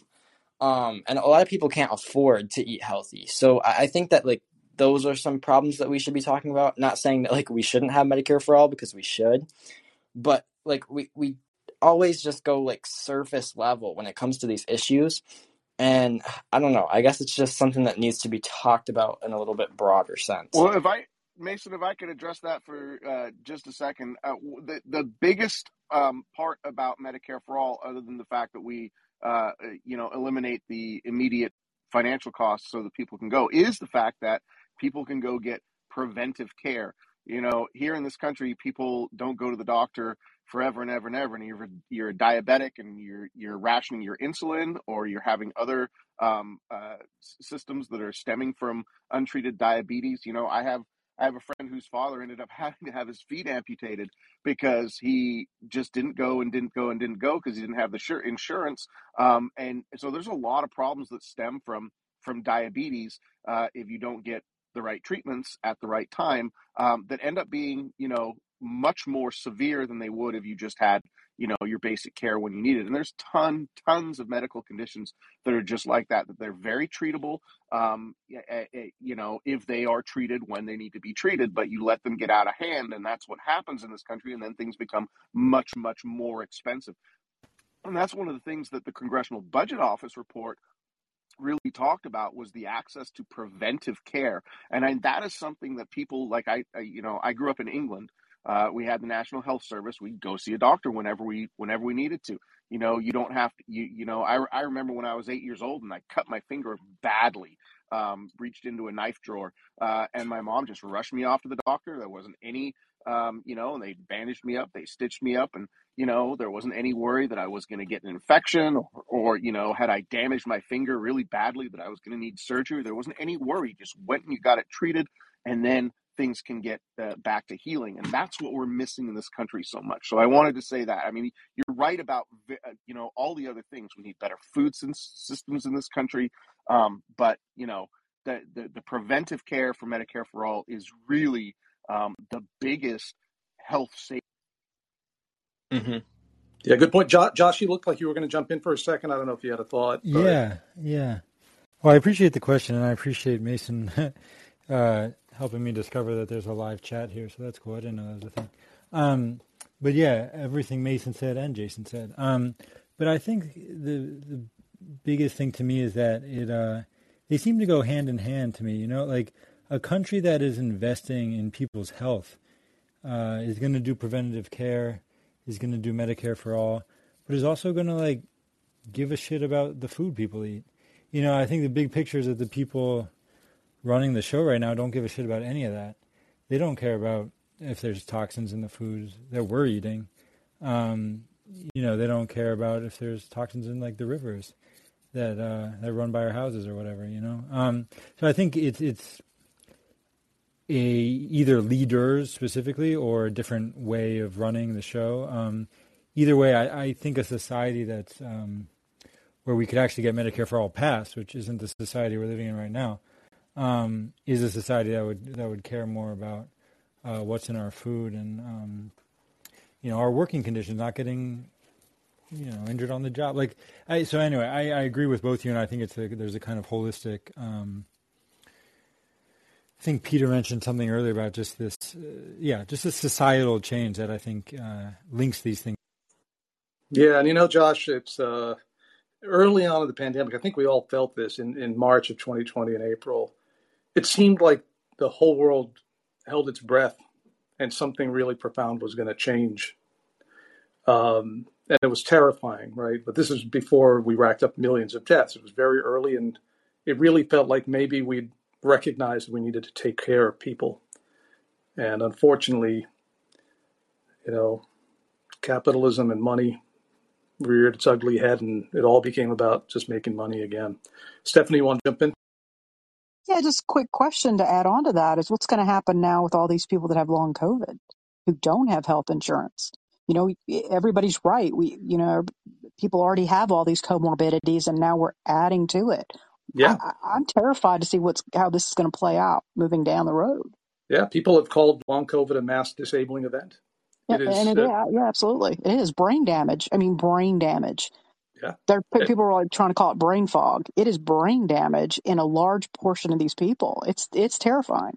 S7: Um and a lot of people can't afford to eat healthy. So i, I think that like those are some problems that we should be talking about. Not saying that like we shouldn't have medicare for all because we should. But like we we always just go like surface level when it comes to these issues and i don't know i guess it's just something that needs to be talked about in a little bit broader sense
S3: Well, if I Mason, if I could address that for uh, just a second, uh, the the biggest um, part about Medicare for all, other than the fact that we, uh, uh, you know, eliminate the immediate financial costs so that people can go, is the fact that people can go get preventive care. You know, here in this country, people don't go to the doctor forever and ever and ever, and you're you're a diabetic and you're you're rationing your insulin, or you're having other um, uh, systems that are stemming from untreated diabetes. You know, I have I have a friend whose father ended up having to have his feet amputated because he just didn't go and didn't go and didn't go because he didn't have the insurance. Um, and so there's a lot of problems that stem from from diabetes uh, if you don't get the right treatments at the right time um, that end up being, you know, much more severe than they would if you just had you know your basic care when you need it. And there's ton tons of medical conditions that are just like that that they're very treatable um, you know if they are treated when they need to be treated but you let them get out of hand and that's what happens in this country and then things become much much more expensive. And that's one of the things that the congressional budget office report really talked about was the access to preventive care. And I, that is something that people like I, I you know i grew up in england uh, we had the National Health Service. We'd go see a doctor whenever we whenever we needed to. You know, you don't have to. You you know, I I remember when I was eight years old and I cut my finger badly. Um, reached into a knife drawer, uh, and my mom just rushed me off to the doctor. There wasn't any, um, you know, and they bandaged me up, they stitched me up, and you know, there wasn't any worry that I was going to get an infection or, or, you know, had I damaged my finger really badly that I was going to need surgery. There wasn't any worry. Just went and you got it treated, and then things can get uh, back to healing and that's what we're missing in this country so much. So i wanted to say that. I mean you're right about uh, you know all the other things. We need better food systems in this country um, but you know the, the, the preventive care for medicare for all is really um, the biggest health safety
S1: mm-hmm. yeah good point. Josh, josh you looked like you were going to jump in for a second. I don't know if you had a thought
S2: but... yeah yeah. Well i appreciate the question and i appreciate mason uh, helping me discover that there's a live chat here, so that's cool. I didn't know that was a thing. Um, but yeah, everything Mason said and Jason said. Um, but I think the the biggest thing to me is that it uh, they seem to go hand in hand to me. You know, like a country that is investing in people's health uh, is going to do preventative care, is going to do Medicare for all, but is also going to like give a shit about the food people eat. You know, I think the big picture is that the people running the show right now don't give a shit about any of that. They don't care about if there's toxins in the foods that we're eating. Um, you know, they don't care about if there's toxins in like the rivers that uh, that run by our houses or whatever. You know, um, so I think it's it's a either leaders specifically or a different way of running the show. Um, either way, I, I, think a society that's um, where we could actually get Medicare for all passed, which isn't the society we're living in right now, um, is a society that would that would care more about uh, what's in our food and um, you know our working conditions, not getting you know injured on the job. Like I, so anyway, I, I agree with both you, and I think it's a, there's a kind of holistic. Um, I think Peter mentioned something earlier about just this, uh, yeah, just a societal change that I think uh, links these things.
S1: Yeah, and you know, Josh, it's uh, early on in the pandemic. I think we all felt this in, in March of 2020 and April it seemed like the whole world held its breath and something really profound was going to change. Um, and it was terrifying, right? But this is before we racked up millions of deaths. It was very early, and it really felt like maybe we'd recognized we needed to take care of people. And unfortunately, you know, capitalism and money reared its ugly head, and it all became about just making money again. Stephanie, you want to jump in?
S4: Yeah, just a quick question to add on to that is what's going to happen now with all these people that have long COVID who don't have health insurance? You know, everybody's right. We, you know, people already have all these comorbidities and now we're adding to it.
S1: Yeah.
S4: I, am terrified to see what's, how this is going to play out moving down the road.
S1: Yeah. People have called long COVID a mass disabling event.
S4: Yeah, it is, and it, uh, yeah, absolutely. It is brain damage. I mean, brain damage.
S1: Yeah.
S4: There, people are like trying to call it brain fog. It is brain damage in a large portion of these people. It's it's terrifying.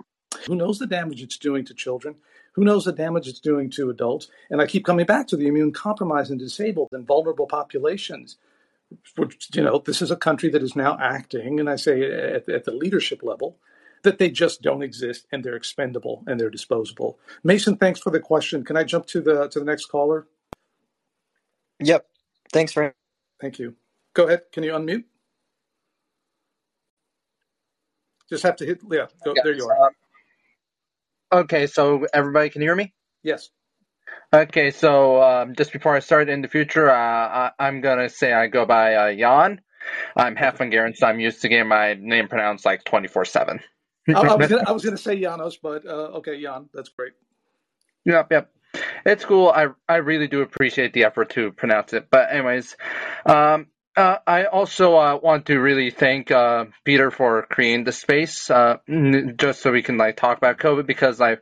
S1: Who knows the damage it's doing to children? Who knows the damage it's doing to adults? And I keep coming back to the immune compromised and disabled and vulnerable populations. Which, you know, this is a country that is now acting, and I say at, at the leadership level, that they just don't exist and they're expendable and they're disposable. Mason, thanks for the question. Can I jump to the to the next caller?
S7: Yep. Thanks for
S1: Thank you. Go ahead. Can you unmute? Just have to hit. Yeah, go, there you are.
S8: Um, okay, so everybody can hear me?
S1: Yes.
S8: Okay, so um, just before I start in the future, uh, I, am going to say I go by uh, Jan. I'm half Hungarian, so I'm used to getting my name pronounced like 24 7.
S1: I, I was gonna, I was going to say Janos, but uh, okay, Jan, that's great.
S8: Yep, yep. It's cool. I I really do appreciate the effort to pronounce it. But anyways, um, uh, I also uh, want to really thank uh, Peter for creating the space, uh, just so we can like talk about COVID because I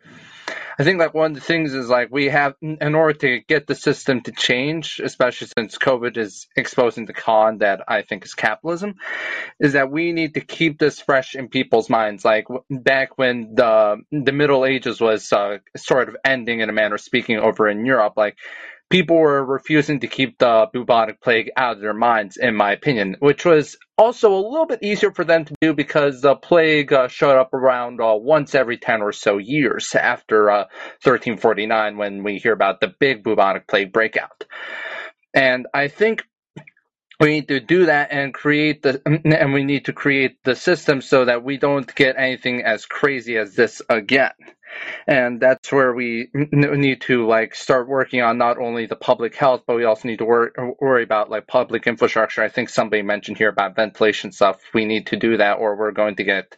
S8: I think like one of the things is like we have in order to get the system to change, especially since COVID is exposing the con that I think is capitalism, is that we need to keep this fresh in people's minds. Like back when the the Middle Ages was uh, sort of ending in a manner of speaking over in Europe, like people were refusing to keep the bubonic plague out of their minds, in my opinion, which was also a little bit easier for them to do because the plague uh, showed up around uh, once every 10 or so years after uh, 1349 when we hear about the big bubonic plague breakout. And I think we need to do that and create the and we need to create the system so that we don't get anything as crazy as this again. And that's where we need to like start working on not only the public health but we also need to wor- worry about like public infrastructure. I think somebody mentioned here about ventilation stuff. We need to do that or we're going to get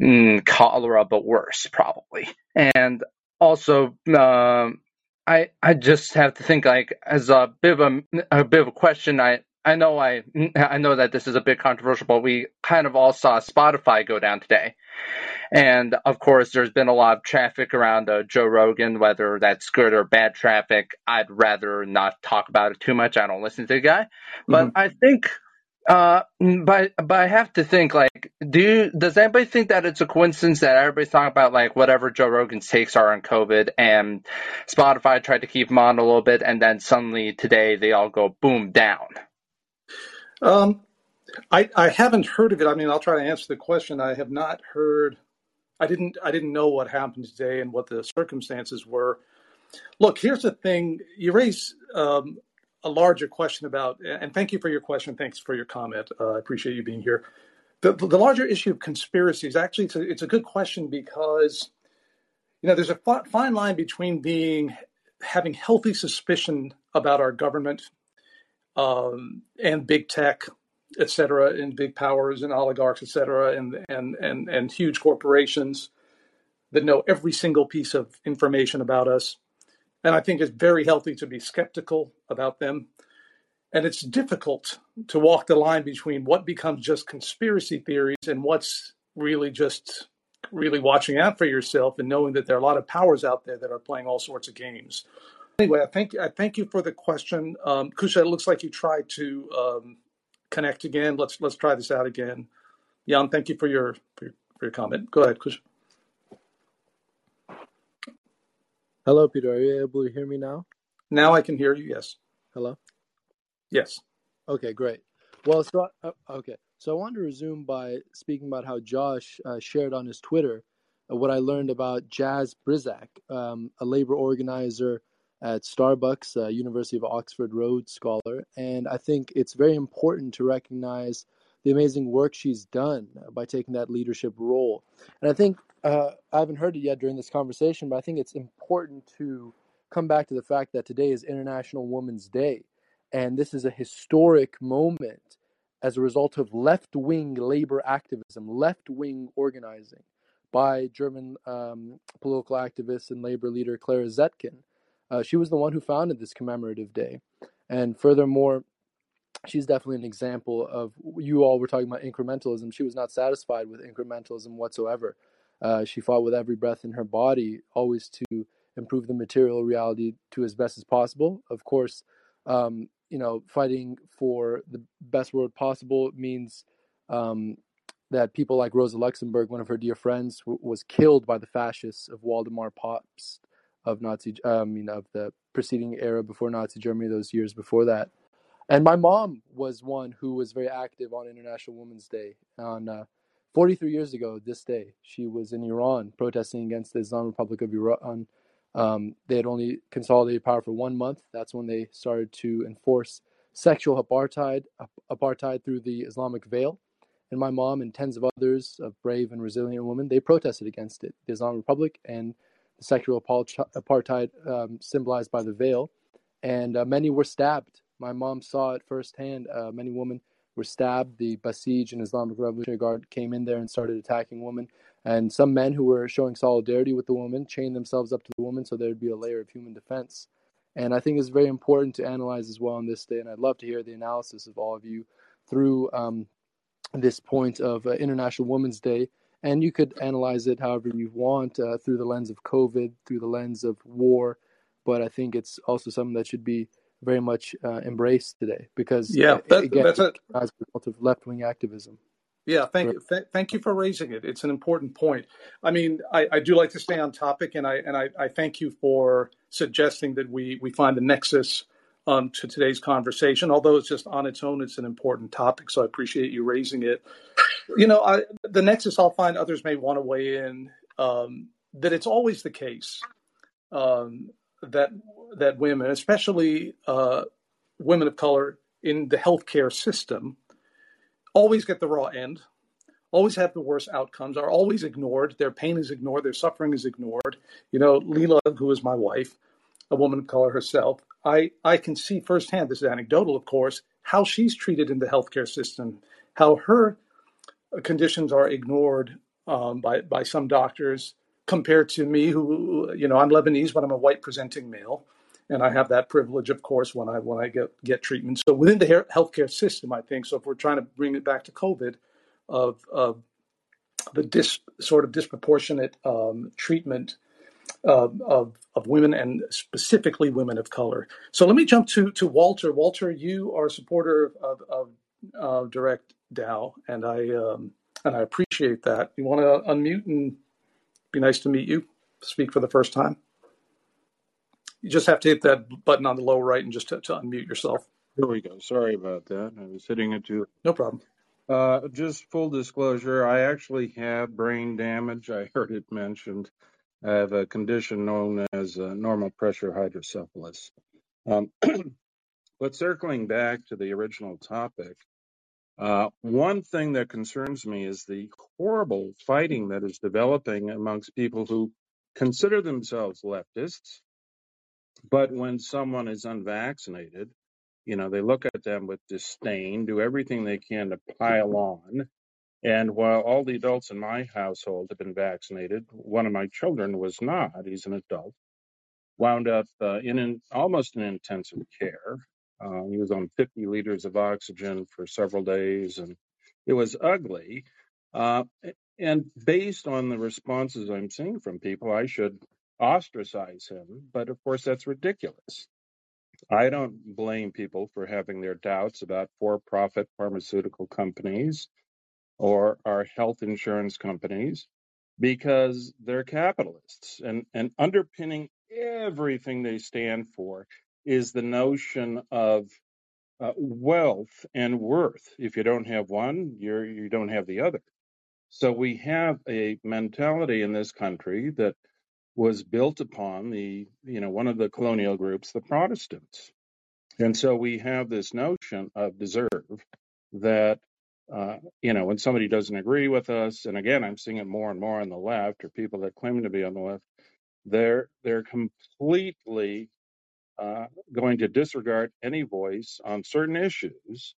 S8: mm, cholera but worse probably. And also um, I I just have to think like as a bit of a, a bit of a question. I I know I I know that this is a bit controversial, but we kind of all saw Spotify go down today, and of course, there's been a lot of traffic around uh, Joe Rogan, whether that's good or bad traffic. I'd rather not talk about it too much. I don't listen to the guy, but mm-hmm. I think. Uh, but but I have to think like, do you, does anybody think that it's a coincidence that everybody's talking about like whatever Joe Rogan's takes are on COVID and Spotify tried to keep him on a little bit and then suddenly today they all go boom down.
S1: Um, I, I haven't heard of it. I mean, I'll try to answer the question. I have not heard. I didn't. I didn't know what happened today and what the circumstances were. Look, here's the thing. You raise um, a larger question about, and thank you for your question. Thanks for your comment. Uh, I appreciate you being here. The, the larger issue of conspiracies actually it's a, it's a good question because you know there's a fine line between being having healthy suspicion about our government um, and big tech, et cetera, and big powers and oligarchs, et cetera, and, and, and, and huge corporations that know every single piece of information about us. And I think it's very healthy to be skeptical about them. And it's difficult to walk the line between what becomes just conspiracy theories and what's really just really watching out for yourself and knowing that there are a lot of powers out there that are playing all sorts of games. Anyway, I thank I thank you for the question, um, Kusha. It looks like you tried to um, connect again. Let's let's try this out again. Jan, thank you for your for your, for your comment. Go ahead, Kusha.
S9: Hello, Peter. Are you able to hear me now?
S1: Now I can hear you. Yes.
S9: Hello.
S1: Yes.
S9: Okay, great. Well, so uh, okay, so I wanted to resume by speaking about how Josh uh, shared on his Twitter uh, what I learned about Jaz Brisack, um, a labor organizer at Starbucks, uh, University of Oxford Rhodes Scholar, and I think it's very important to recognize the amazing work she's done by taking that leadership role. And I think uh, I haven't heard it yet during this conversation, but I think it's important to come back to the fact that today is International Women's Day, and this is a historic moment as a result of left wing labor activism, left wing organizing by German um, political activist and labor leader Clara Zetkin. Uh, she was the one who founded this commemorative day. And furthermore, she's definitely an example of you all were talking about incrementalism. She was not satisfied with incrementalism whatsoever. Uh, she fought with every breath in her body, always to improve the material reality to as best as possible. Of course, um, you know, fighting for the best world possible means um, that people like Rosa Luxemburg, one of her dear friends, w- was killed by the fascists of Waldemar Pabst of Nazi, I mean, of the preceding era before Nazi Germany, those years before that. And my mom was one who was very active on International Women's Day. On uh, 43 years ago, this day, she was in Iran protesting against the Islamic Republic of Iran. Um, they had only consolidated power for one month. That's when they started to enforce sexual apartheid, apartheid through the Islamic veil. And my mom and tens of others of brave and resilient women, they protested against it, the Islamic Republic, and sexual apartheid um, symbolized by the veil, and uh, many were stabbed. My mom saw it firsthand. Uh, many women were stabbed. The Basij and Islamic Revolutionary Guard came in there and started attacking women. And some men who were showing solidarity with the woman chained themselves up to the woman so there'd be a layer of human defense. And I think it's very important to analyze as well on this day. And I'd love to hear the analysis of all of you through um, this point of uh, International Women's Day. And you could analyze it however you want uh, through the lens of COVID, through the lens of war. But I think it's also something that should be very much uh, embraced today because,
S1: yeah, that,
S9: again,
S1: that's a
S9: as a result of left wing activism.
S1: Yeah, thank you. Th- thank you for raising it. It's an important point. I mean, I, I do like to stay on topic, and I and I, I, thank you for suggesting that we we find the nexus um, to today's conversation. Although it's just on its own, it's an important topic. So I appreciate you raising it. You know, I, the nexus I'll find others may want to weigh in um, that it's always the case um, that that women, especially uh, women of color in the healthcare system always get the raw end, always have the worst outcomes, are always ignored. Their pain is ignored, their suffering is ignored. You know, Leela, who is my wife, a woman of color herself, I, I can see firsthand, this is anecdotal, of course, how she's treated in the healthcare system, how her conditions are ignored um, by, by some doctors compared to me, who, you know, I'm Lebanese, but I'm a white presenting male and I have that privilege, of course, when I when I get get treatment. So within the healthcare system, I think. So if we're trying to bring it back to COVID, of, of the dis, sort of disproportionate um, treatment of, of of women and specifically women of color. So let me jump to to Walter. Walter, you are a supporter of, of uh, Direct Dow, and I um, and I appreciate that. You want to unmute and be nice to meet you. Speak for the first time. You just have to hit that button on the lower right and just to, to unmute yourself.
S10: Here we go. Sorry about that. I was hitting it too.
S1: No problem.
S10: Uh, just full disclosure, I actually have brain damage. I heard it mentioned. I have a condition known as uh, normal pressure hydrocephalus. Um, but circling back to the original topic, uh, one thing that concerns me is the horrible fighting that is developing amongst people who consider themselves leftists but when someone is unvaccinated, you know, they look at them with disdain, do everything they can to pile on. And while all the adults in my household have been vaccinated, one of my children was not. He's an adult. Wound up uh, in an, almost in intensive care. Uh, he was on 50 liters of oxygen for several days, and it was ugly. Uh, and based on the responses I'm seeing from people, I should ostracize him. But of course, that's ridiculous. I don't blame people for having their doubts about for profit pharmaceutical companies or our health insurance companies because they're capitalists. And, and underpinning everything they stand for is the notion of uh, wealth and worth. If you don't have one, you're, you don't have the other. So we have a mentality in this country that was built upon the, you know, one of the colonial groups, the Protestants. And so we have this notion of deserve that, uh, you know, when somebody doesn't agree with us, and again, I'm seeing it more and more on the left, or people that claim to be on the left, they're they're completely uh, going to disregard any voice on certain issues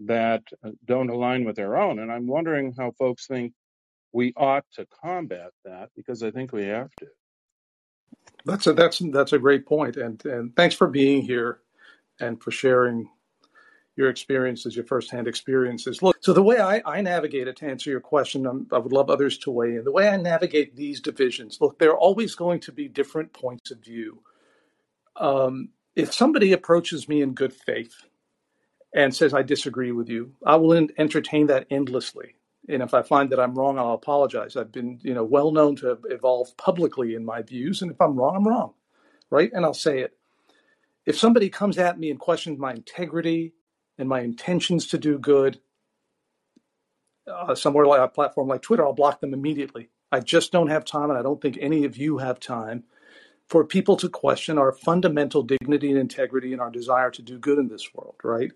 S10: that uh, don't align with their own. And I'm wondering how folks think we ought to combat that because I think we have to.
S1: That's a that's that's a great point, and and thanks for being here, and for sharing your experiences, your firsthand experiences. Look, so the way I, I navigate it to answer your question, I'm, i would love others to weigh in. The way I navigate these divisions, look, there are always going to be different points of view. Um, if somebody approaches me in good faith and says I disagree with you, I will entertain that endlessly and if I find that I'm wrong, I'll apologize. I've been, you know, well known to have evolved publicly in my views, and if I'm wrong, I'm wrong, right? And I'll say it. If somebody comes at me and questions my integrity and my intentions to do good, uh, somewhere like a platform like Twitter, I'll block them immediately. I just don't have time, and I don't think any of you have time for people to question our fundamental dignity and integrity and our desire to do good in this world, right?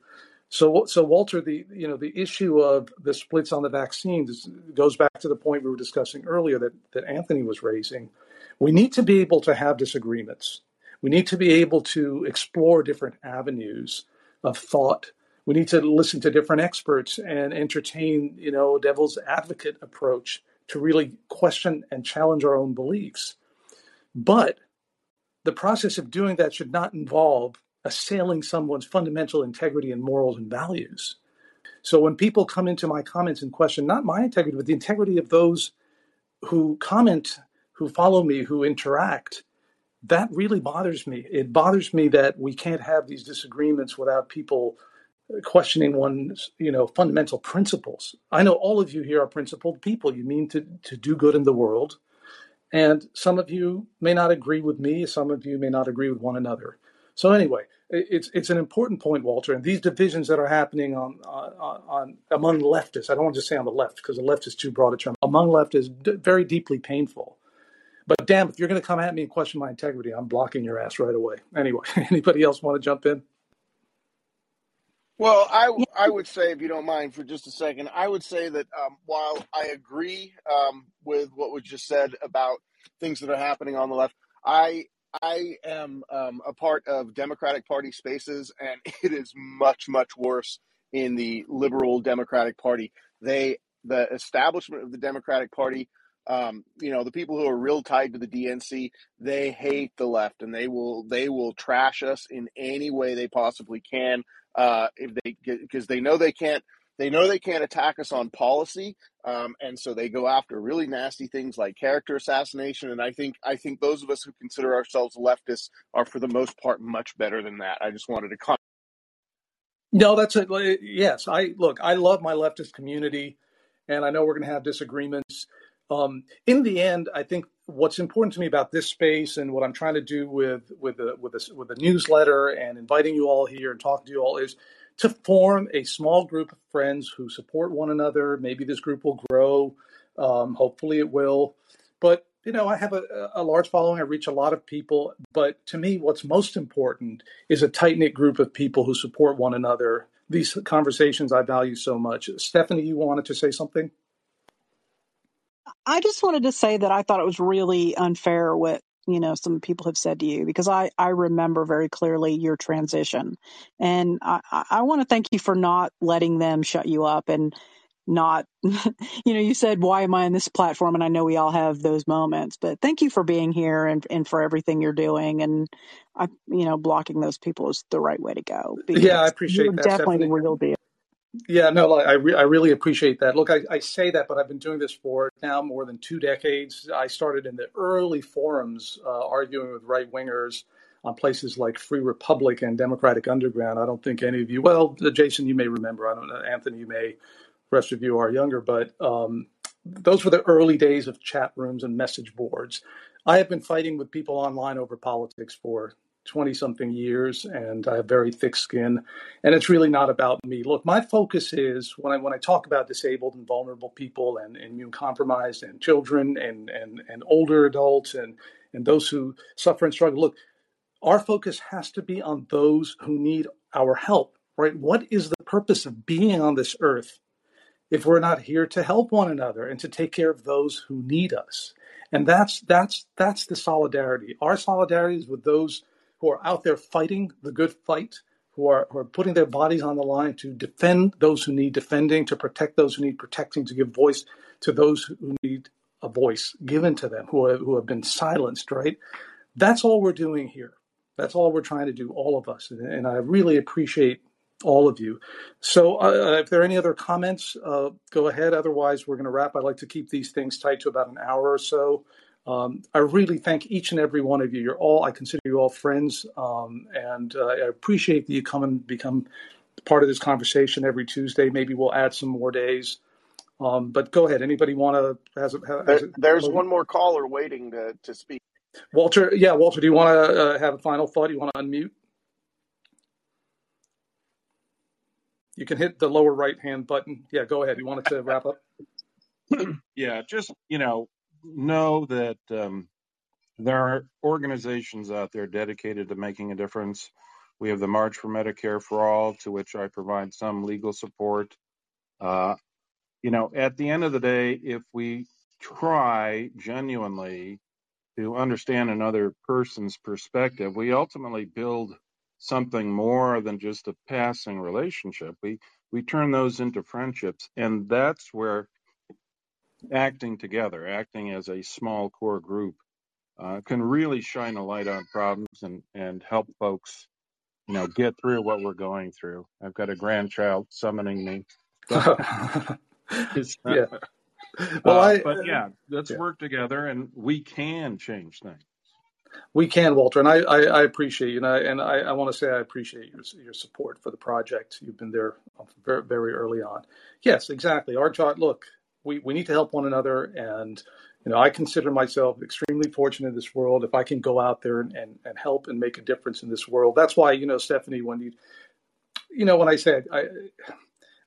S1: So, so Walter, the you know the issue of the splits on the vaccines goes back to the point we were discussing earlier that that Anthony was raising. We need to be able to have disagreements. We need to be able to explore different avenues of thought. We need to listen to different experts and entertain, you know, devil's advocate approach to really question and challenge our own beliefs. But the process of doing that should not involve assailing someone's fundamental integrity and morals and values. So when people come into my comments and question not my integrity, but the integrity of those who comment, who follow me, who interact, that really bothers me. It bothers me that we can't have these disagreements without people questioning one's, you know, fundamental principles. I know all of you here are principled people. You mean to, to do good in the world. And some of you may not agree with me, some of you may not agree with one another. So anyway, it's it's an important point, Walter. And these divisions that are happening on on, on among leftists, I don't want to just say on the left because the left is too broad a term. Among leftists, d- very deeply painful. But damn, if you're going to come at me and question my integrity, I'm blocking your ass right away. Anyway, anybody else want to jump in?
S3: Well, I, I would say, if you don't mind for just a second, I would say that um, while I agree um, with what was just said about things that are happening on the left, I I am um, a part of Democratic Party spaces, and it is much much worse in the liberal Democratic Party. They the establishment of the Democratic Party um, you know the people who are real tied to the DNC they hate the left and they will they will trash us in any way they possibly can uh, if they because they know they can't they know they can't attack us on policy um, and so they go after really nasty things like character assassination and i think i think those of us who consider ourselves leftists are for the most part much better than that i just wanted to comment
S1: No, that's it. Yes, I look. I love my leftist community, and I know we're going to have disagreements. Um, in the end, I think what's important to me about this space and what I'm trying to do with with the with the, with newsletter and inviting you all here and talking to you all is to form a small group of friends who support one another. Maybe this group will grow. Um, hopefully, it will. But you know, I have a, a large following. I reach a lot of people. But to me, what's most important is a tight knit group of people who support one another. These conversations I value so much. Stephanie, you wanted to say something?
S4: I just wanted to say that I thought it was really unfair what you know some people have said to you because I I remember very clearly your transition, and I I want to thank you for not letting them shut you up and not you know you said why am I on this platform and I know we all have those moments but thank you for being here and and for everything you're doing and I you know blocking those people is the right way to go
S1: Yeah, I appreciate that,
S4: definitely the
S1: Stephanie.
S4: real deal.
S1: Yeah, no, like, I, re- I really appreciate that. Look, I, I say that, but I've been doing this for now more than two decades. I started in the early forums uh, arguing with right wingers on places like Free Republic and Democratic Underground. I don't think any of you, well, Jason, you may remember. I don't know, Anthony, you may. Rest of you are younger, but um, those were the early days of chat rooms and message boards. I have been fighting with people online over politics for 20 something years and I have very thick skin and it's really not about me. Look, my focus is when I when I talk about disabled and vulnerable people and, and immune compromised and children and, and and older adults and and those who suffer and struggle. Look, our focus has to be on those who need our help, right? What is the purpose of being on this earth if we're not here to help one another and to take care of those who need us and that's that's that's the solidarity our solidarity is with those who are out there fighting the good fight who are, who are putting their bodies on the line to defend those who need defending to protect those who need protecting to give voice to those who need a voice given to them who, are, who have been silenced right that's all we're doing here that's all we're trying to do all of us and, i really appreciate all of you. So, uh, if there are any other comments, uh, go ahead. Otherwise, we're going to wrap. I'd like to keep these things tight to about an hour or so. Um, I really thank each and every one of you. You're all, I consider you all friends, um, and uh, I appreciate that you come and become part of this conversation every Tuesday. Maybe we'll add some more days. Um, but go ahead. Anybody want to? Has, has,
S3: there,
S1: has
S3: there's one more caller waiting to, to speak
S1: Walter? Yeah, Walter. Do you want to uh, have a final thought? You want to unmute? You can hit the lower right hand button. Yeah, go ahead. You wanted to wrap up?
S10: Yeah, just, you know, know that um, there are organizations out there dedicated to making a difference. We have the March for Medicare for All, to which I provide some legal support. Uh, you know, at the end of the day, if we try genuinely to understand another person's perspective, we ultimately build something more than just a passing relationship. We we turn those into friendships, and that's where acting together, acting as a small core group, uh, can really shine a light on problems and, and help folks, you know, get through what we're going through. I've got a grandchild summoning me.
S1: yeah. Well,
S10: uh,
S1: I.
S10: but yeah, let's
S1: yeah.
S10: work together and we can change things.
S1: We can, Walter, and I, I, I appreciate you, and I, and I, I want to say I appreciate your your support for the project. You've been there very, very early on. Yes, exactly. Our job. Look, we, we need to help one another, and you know, I consider myself extremely fortunate in this world. If I can go out there and, and, and help and make a difference in this world, that's why you know, Stephanie, when you, you know, when I said I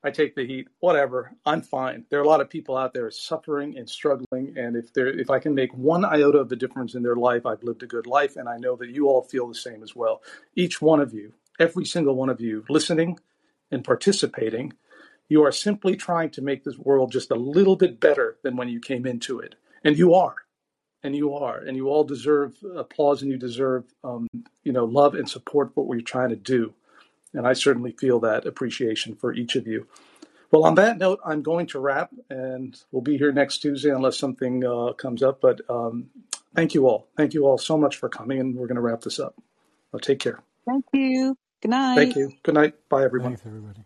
S1: I take the heat. Whatever, I'm fine. There are a lot of people out there suffering and struggling, and if there, if I can make one iota of a difference in their life, I've lived a good life, and I know that you all feel the same as well. Each one of you, every single one of you, listening and participating, you are simply trying to make this world just a little bit better than when you came into it, and you are. And you are, and you all deserve applause, and you deserve, um, you know, love and support for what we're trying to do. And I certainly feel that appreciation for each of you. Well, on that note, I'm going to wrap, and we'll be here next Tuesday unless something uh, comes up. But um, thank you all. Thank you all so much for coming, and we're going to wrap this up. Well, take care.
S4: Thank you. Good night.
S1: Thank you. Good night. Bye, everyone.
S2: Thanks, everybody.